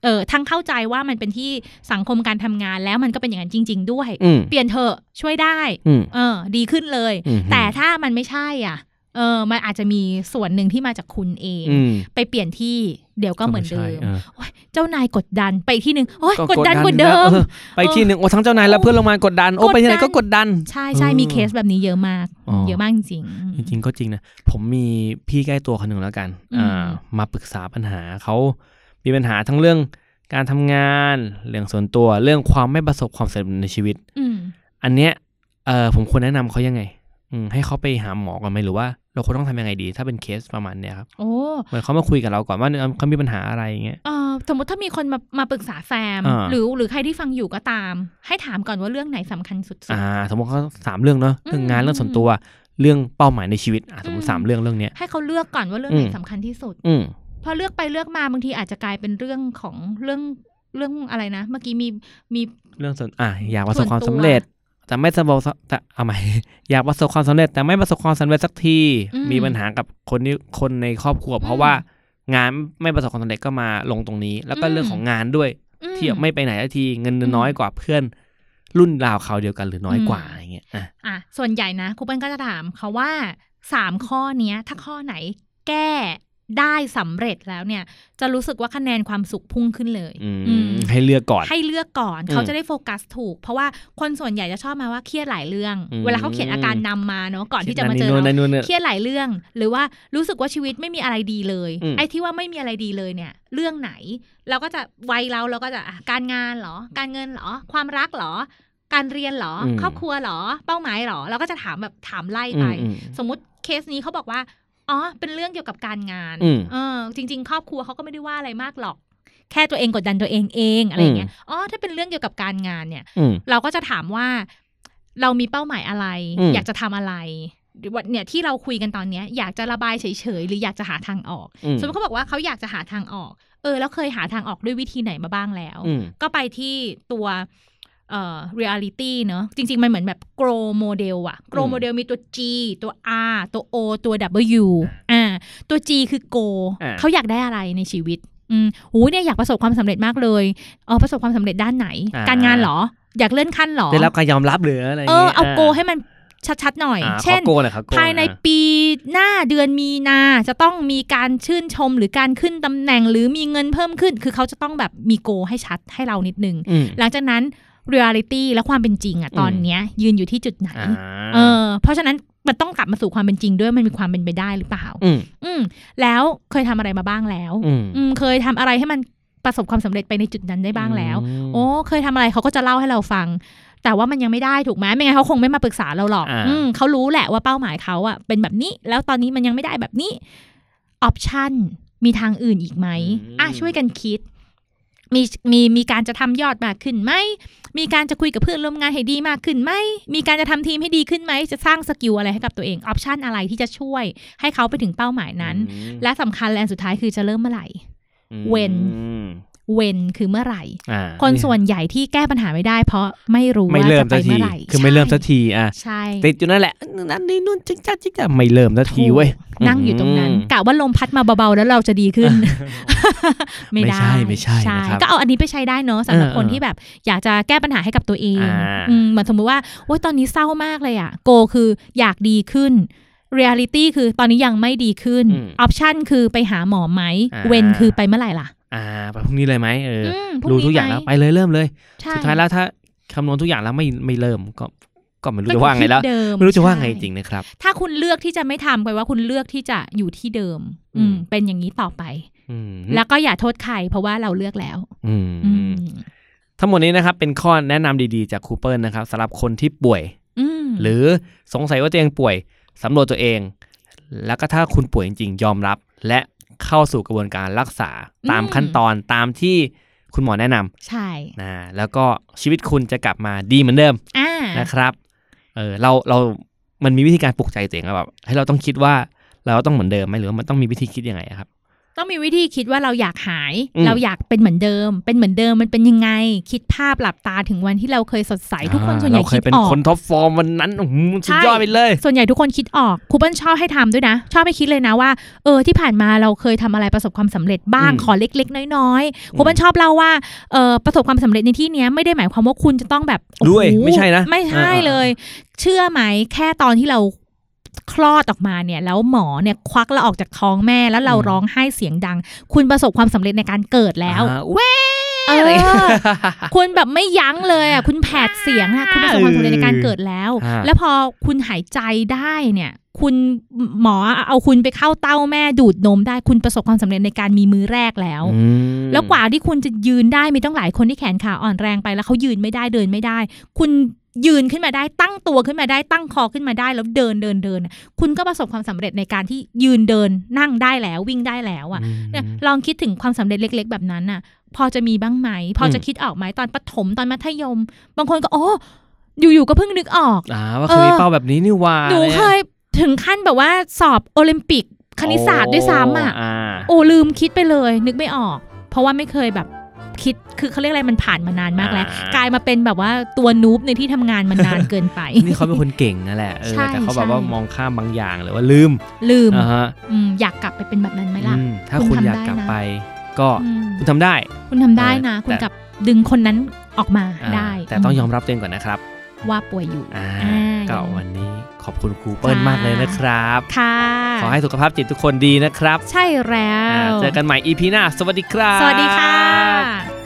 เออทั้งเข้าใจว่ามันเป็นที่สังคมการทำงานแล้วมันก็เป็นอย่างนั้นจริง ๆ ด้วยอืมเปลี่ยนเถอะช่วยได้อืมเออ ดีขึ้นเลยอืมแต่ถ้ามันไม่ใช่อะเออมันอาจจะมีส่วนหนึ่งที่มาจากคุณเองอืมไปเปลี่ยนที่เดี๋ยวก็เหมือนเดิมไใช่ออโอ๊ยเจ้านายกดดันไปอีกที่หนึ่งโอ้ยก็กดดันกว่าเดิแล้วมออไปที่หนึ่งโอ้ทั้งเจ้านายและเพื่อนลงมากดดัน โอ้กดดันไปที่ไหนก็กดดัน ใช่ใช่เออมีเคสแบบนี้เยอะมากอ๋อเยอะมากจริงๆอืมจริงๆก็จริงนะ ผมมีพี่ใกล้ตัวคนหนึ่งแล้วกันอืมอ่ามาปรึกษาปัญหาเขา มีปัญหาทั้งเรื่องการทำงานเรื่องส่วนตัวเรื่องความไม่ประสบความสำเร็จในชีวิตอืมอันเนี้ยเออผมควรแนะนำเขายังไง อืมให้เขาไปหาหมอก่อนไหมหรือว่า เราควรต้องทำยังไงดี ถ้าเป็นเคสประมาณเนี้ยครับโอ้เหมือนเขามาคุยกับเราก่อนว่าเออเขามีปัญหาอะไรอย่างเงี้ยเออสมมติถ้ามีคนมามาปรึกษาแฟมอ่าหรือหรือใครที่ฟังอยู่ก็ตาม ให้ถามก่อนว่าเรื่องไหนสำคัญสุดอ่า สมมติเขาสามเรื่องเนาะเรื่องงานอืมเรื่องส่วนตัวเรื่องเป้าหมายในชีวิตอ่าสมมติอืมสามเรื่องเรื่องเนี้ยๆให้เขาเลือกก่อนว่าเรื่องไหนอืมสำคัญที่สุด อืมพ อเลือกไปเลือกมาบางทีอาจจะกลายเป็นเรื่องของเรื่องเรื่องอะไรนะ เมื่อกี้มีมีเรื่องส่วนอะอยากประสบส่วนความตัวสำเร็จ แต่ไม่สำเร็จแต่เอาใหม่อยากประสบความสำเร็จ แต่ไม่ประสบความสำเร็จสักทีอืมมีปัญหากับคนที่คนในครอบครัว เพราะว่างานไม่ประสบความสำเร็จก็มาลงตรงนี้ แล้วก็อืมเรื่องของงานด้วยอืมที่ไม่ไปไหนสักทีเงินเดือนอืมน้อยกว่าเพื่อนรุ่นราวเขาวเดียวกันหรือน้อยกว่าอืมอะไรเงี้ยอะอะส่วนใหญ่นะครูเปิ้ลก็จะถามเขาว่าสามข้อเนี้ย ถ้าข้อไหนแก้ ได้สำเร็จแล้วเนี่ย จะรู้สึกว่าคะแนนความสุขพุ่งขึ้นเลยอืมอืมให้เลือกก่อน ให้เลือกก่อนอืมเขาจะได้โฟกัสถูก เพราะว่าคนส่วนใหญ่จะชอบมาว่าเครียดหลายเรื่องอืมเวลาเขาเขียนอาการนำมาเนาะก่อนที่จะมาเจอนั่นเรานี่นู่นเนี่ยเครียดหลายเรื่อง หรือว่ารู้สึกว่าชีวิตไม่มีอะไรดีเลยอืมไอ้ที่ว่าไม่มีอะไรดีเลยเนี่ย เรื่องไหน เราก็จะวัยเราเราก็จะอะการงานเหรอ การเงินเหรอ ความรักเหรอการเรียนเหรออืมครอบครัวเหรอ เป้าหมายเหรอ เราก็จะถามแบบถามไล่อืไปมอืมสมมุติเคสนี้เขาบอกว่า อ๋อ เป็นเรื่องเกี่ยวกับการงานอืมเออจริง ๆ ครอบครัวเขาก็ไม่ได้ว่าอะไรมากหรอก แค่ตัวเองกดดันตัวเองเองอะไรอย่างเงี้ยอ๋อถ้าเป็นเรื่องเกี่ยวกับการงานเนี่ยอืมเราก็จะถามว่า เรามีเป้าหมายอะไรอืมอยากจะทำอะไรวันเนี่ยที่เราคุยกันตอนเนี้ยอยากจะระบายเฉยๆหรืออยากจะหาทางออกอืมสมมติเขาบอกว่าเขาอยากจะหาทางออก เออ แล้วเคยหาทางออกด้วยวิธีไหนมาบ้างแล้วอืมก็ไปที่ตัว เอ่อ reality เนอะจริง ๆ มันเหมือนแบบ grow model อะ grow อืม model มีตัว G ตัว R ตัว O ตัว W อ่าตัว G คือ go อ่าเขาอยากได้อะไรในชีวิตอืมหูยเนี่ยอยากประสบความสำเร็จมากเลยเออประสบความสำเร็จด้านไหนอ่าการงานเหรอ อยากเลื่อนขั้นเหรอได้รับการยอมรับหรืออะไรเอองี้ยเอาโกให้มันชัดๆหน่อยอ่าเช่นขอโกหน่อยครับโกภายในอะปีหน้าเดือนมีนาจะต้องมีการชื่นชมหรือการขึ้นตำแหน่งหรือมีเงินเพิ่มขึ้น คือเขาจะต้องแบบมีโกให้ชัดให้เรานิดนึงอืมหลังจากนั้น เรียลิตี้และความเป็นจริงอะตอนเนี้ย ยืนอยู่ที่จุดไหนอ่าเออ เพราะฉะนั้นมันต้องกลับมาสู่ความเป็นจริงด้วยมันมีความเป็นไปได้หรือเปล่า อืมอืมแล้วเคยทำอะไรมาบ้างแล้ว อืมอืมเคยทำอะไรให้มันประสบความสำเร็จไปในจุดนั้นได้บ้างแล้วโอ้เคยทำอะไรเขาก็จะเล่าให้เราฟัง แต่ว่ามันยังไม่ได้ถูกไหมไม่งั้นเขาคงไม่มาปรึกษาเราหรอกอ่าอืมเขารู้แหละว่าเป้าหมายเขาอะเป็นแบบนี้ แล้วตอนนี้มันยังไม่ได้แบบนี้ option มีทางอื่นอีกไหมอะช่วยกันคิด มีมีมีการจะทำยอดมากขึ้นไหม มีการจะคุยกับเพื่อนร่วมงานให้ดีมากขึ้นไหม มีการจะทำทีมให้ดีขึ้นไหม จะสร้าง skill อะไรให้กับตัวเอง option อะไรที่จะช่วยให้เขาไปถึงเป้าหมายนั้นอืมและสำคัญและอันสุดท้ายคือจะเริ่มเมื่อไหร่อืม when เวนคือเมื่อไหร่อ่าคนส่วนใหญ่ที่แก้ปัญหาไม่ได้ เพราะไม่รู้ไม่ว่าเริ่มจะไปสักทีเมื่อไหร่คือไม่เริ่มสักทีอะใช่ติดอยู่นั่นแหละนั่นนี่นู่นจิ๊กจ๊กจิ๊กจ๊กไม่เริ่มสักทีเว้ยนั่งอยู่ตรงนั้นอืมกะว่าลมพัดมาเบาๆแล้วเราจะดีขึ้น ไม่ได้ไม่ใช่ไม่ใช่นะครับก็เอาอันนี้ไปใช้ได้เนอะสำหรับเออคนที่แบบ อยากจะแก้ปัญหาให้กับตัวเองอ่าอืมเหมือนสมมติว่าโอ๊ยตอนนี้เศร้ามากเลยอะโกคืออยากดีขึ้นเรียลิตี้คือตอนนี้ยังไม่ดีขึ้นอืมออปชันคือไปหาหมอไหมอ่าเวนคือไปเมื่อไหร่ล่ะ อ่าไปพรุ่งนี้เลยไหมเอออมพรุ่รู้นี้ทุกอย่างหมแล้วไปเลยเริ่มเลยใช่สุดท้ายแล้วถ้าคำนวณทุกอย่างแล้วไม่ไม่เริ่มก็ก็ไม่รู้ก็จะว่าไงแล้วที่เดิมไม่รู้จะว่าไงใช่จริงนะครับ ถ้าคุณเลือกที่จะไม่ทำแปลว่าคุณเลือกที่จะอยู่ที่เดิม อือืมมเป็นอย่างนี้ต่อไปอืมแล้วก็อย่าโทษใครเพราะว่าเราเลือกแล้ว อืมอืมทั้งหมดนี้นะครับ เป็นข้อแนะนำดีๆจากครูเปิลนะครับสำหรับคนที่ป่วยอืมหรือสงสัยว่าตัวเองป่วยสำรวจตัวเอง แล้วก็ถ้าคุณป่วยจริงๆยอมรับ และ เข้าสู่กระบวนการรักษาตามขั้นตอนตามที่คุณหมอแนะนำใช่นะแล้วก็ชีวิตคุณจะกลับมาดีเหมือนเดิมอ่านะครับเออเราเรามันมีวิธีการปลุกใจตัวเองอะแบบให้เราต้องคิดว่าเราต้องเหมือนเดิมไหมหรือว่ามันต้องมีวิธีคิดยังไงอะครับ ต้องมีวิธีคิดว่าเราอยากหายอืมเราอยากเป็นเหมือนเดิม เป็นเหมือนเดิมมันเป็นยังไง คิดภาพหลับตาถึงวันที่เราเคยสดใสทุกคนส่วนใหญ่คิดออก เราเคยเป็นคน top form วันนั้นโอ้โหสุดยอดไปเลย ส่วนใหญ่ทุกคนคิดออกครูเปิ้ลชอบให้ทำด้วยนะ ชอบให้คิดเลยนะว่าเออที่ผ่านมาเราเคยทำอะไรประสบความสำเร็จบ้างอืมขอเล็ก ๆ น้อยๆครูเปิ้ลชอบเล่าว่าเออประสบความสำเร็จในที่เนี้ยไม่ได้หมายความว่าคุณจะต้องแบบโอ้โหด้วยไม่ใช่นะ ไม่ใช่อ่าๆเลย เชื่อไหมแค่ตอนที่เรา คลอดออกมาเนี่ยแล้วหมอเนี่ยควักเราออกจากท้องแม่แล้วเราร้องไห้เสียงดัง คุณประสบความสำเร็จในการเกิดแล้วอ่าเว้เออคุณแบบไม่ยั้งเลยอะคุณแผดเสียงอะคุณประสบความสำเร็จในการเกิดแล้วฮะแล้วพอคุณหายใจได้เนี่ยคุณหมอเอาคุณไปเข้าเต้าแม่ดูดนมได้คุณประสบความสำเร็จในการมีมือแรกแล้วอืมแล้วกว่าที่คุณจะยืนได้มีต้องหลายคนที่แขนขาอ่อนแรงไปแล้วเขายืนไม่ได้เดินไม่ได้ คุณ ยืนขึ้นมาได้ตั้งตัวขึ้นมาได้ตั้งคอขึ้นมาได้แล้วเดินเดินเดินน่ะคุณก็ประสบความสำเร็จในการที่ยืนเดินนั่งได้แล้ววิ่งได้แล้วอะอืมเนี่ยลองคิดถึงความสำเร็จเล็ก ๆ แบบนั้นน่ะ พอจะมีบ้างไหม พอจะอืมคิดออกไหมตอนประถมตอนมัธยม บางคนก็โอ้อยู่ๆก็เพิ่งนึกออกอ่าว่าเคยมีเออเป้าแบบนี้นี่ว่าหนูอะไรเคยถึงขั้นแบบว่าสอบโอลิมปิกคณิตศาสตร์ด้วยซ้ำอะอ่าโอ้ลืมคิดไปเลย นึกไม่ออก เพราะว่าไม่เคยแบบ คิดคือเขาเรียกอะไรมันผ่านมานานมากแล้วอ่ากลายมาเป็นแบบว่าตัวนูบในที่ทำงานมันนานเกินไป นี่เขาเป็นคนเก่งนั่นแหละเออใช่แต่เขาแบบว่าใช่มองข้ามบางอย่างหรือว่าลืม ลืมอ่าฮะอืมอยากกลับไปเป็นแบบนั้นไหมล่ะอืมถ้าคุณคุณทำอยากได้กลับนะไปก็อืมคุณทำได้ คุณทำได้นะเออคุณแต่กลับดึงคนนั้นออกมาอ่าได้ แต่ต้องยอมรับตัวเองก่อนนะครับ ว่าป่วยอยู่อ่าอ่าก็อย่างวันนี้ ขอบคุณครูเปิ้ลค่ะมากเลยนะครับ ค่ะ ขอให้สุขภาพจิตทุกคนดีนะครับ ใช่แล้อ่าวเจอกันใหม่ EP หน้า สวัสดีครับ สวัสดีค่ะ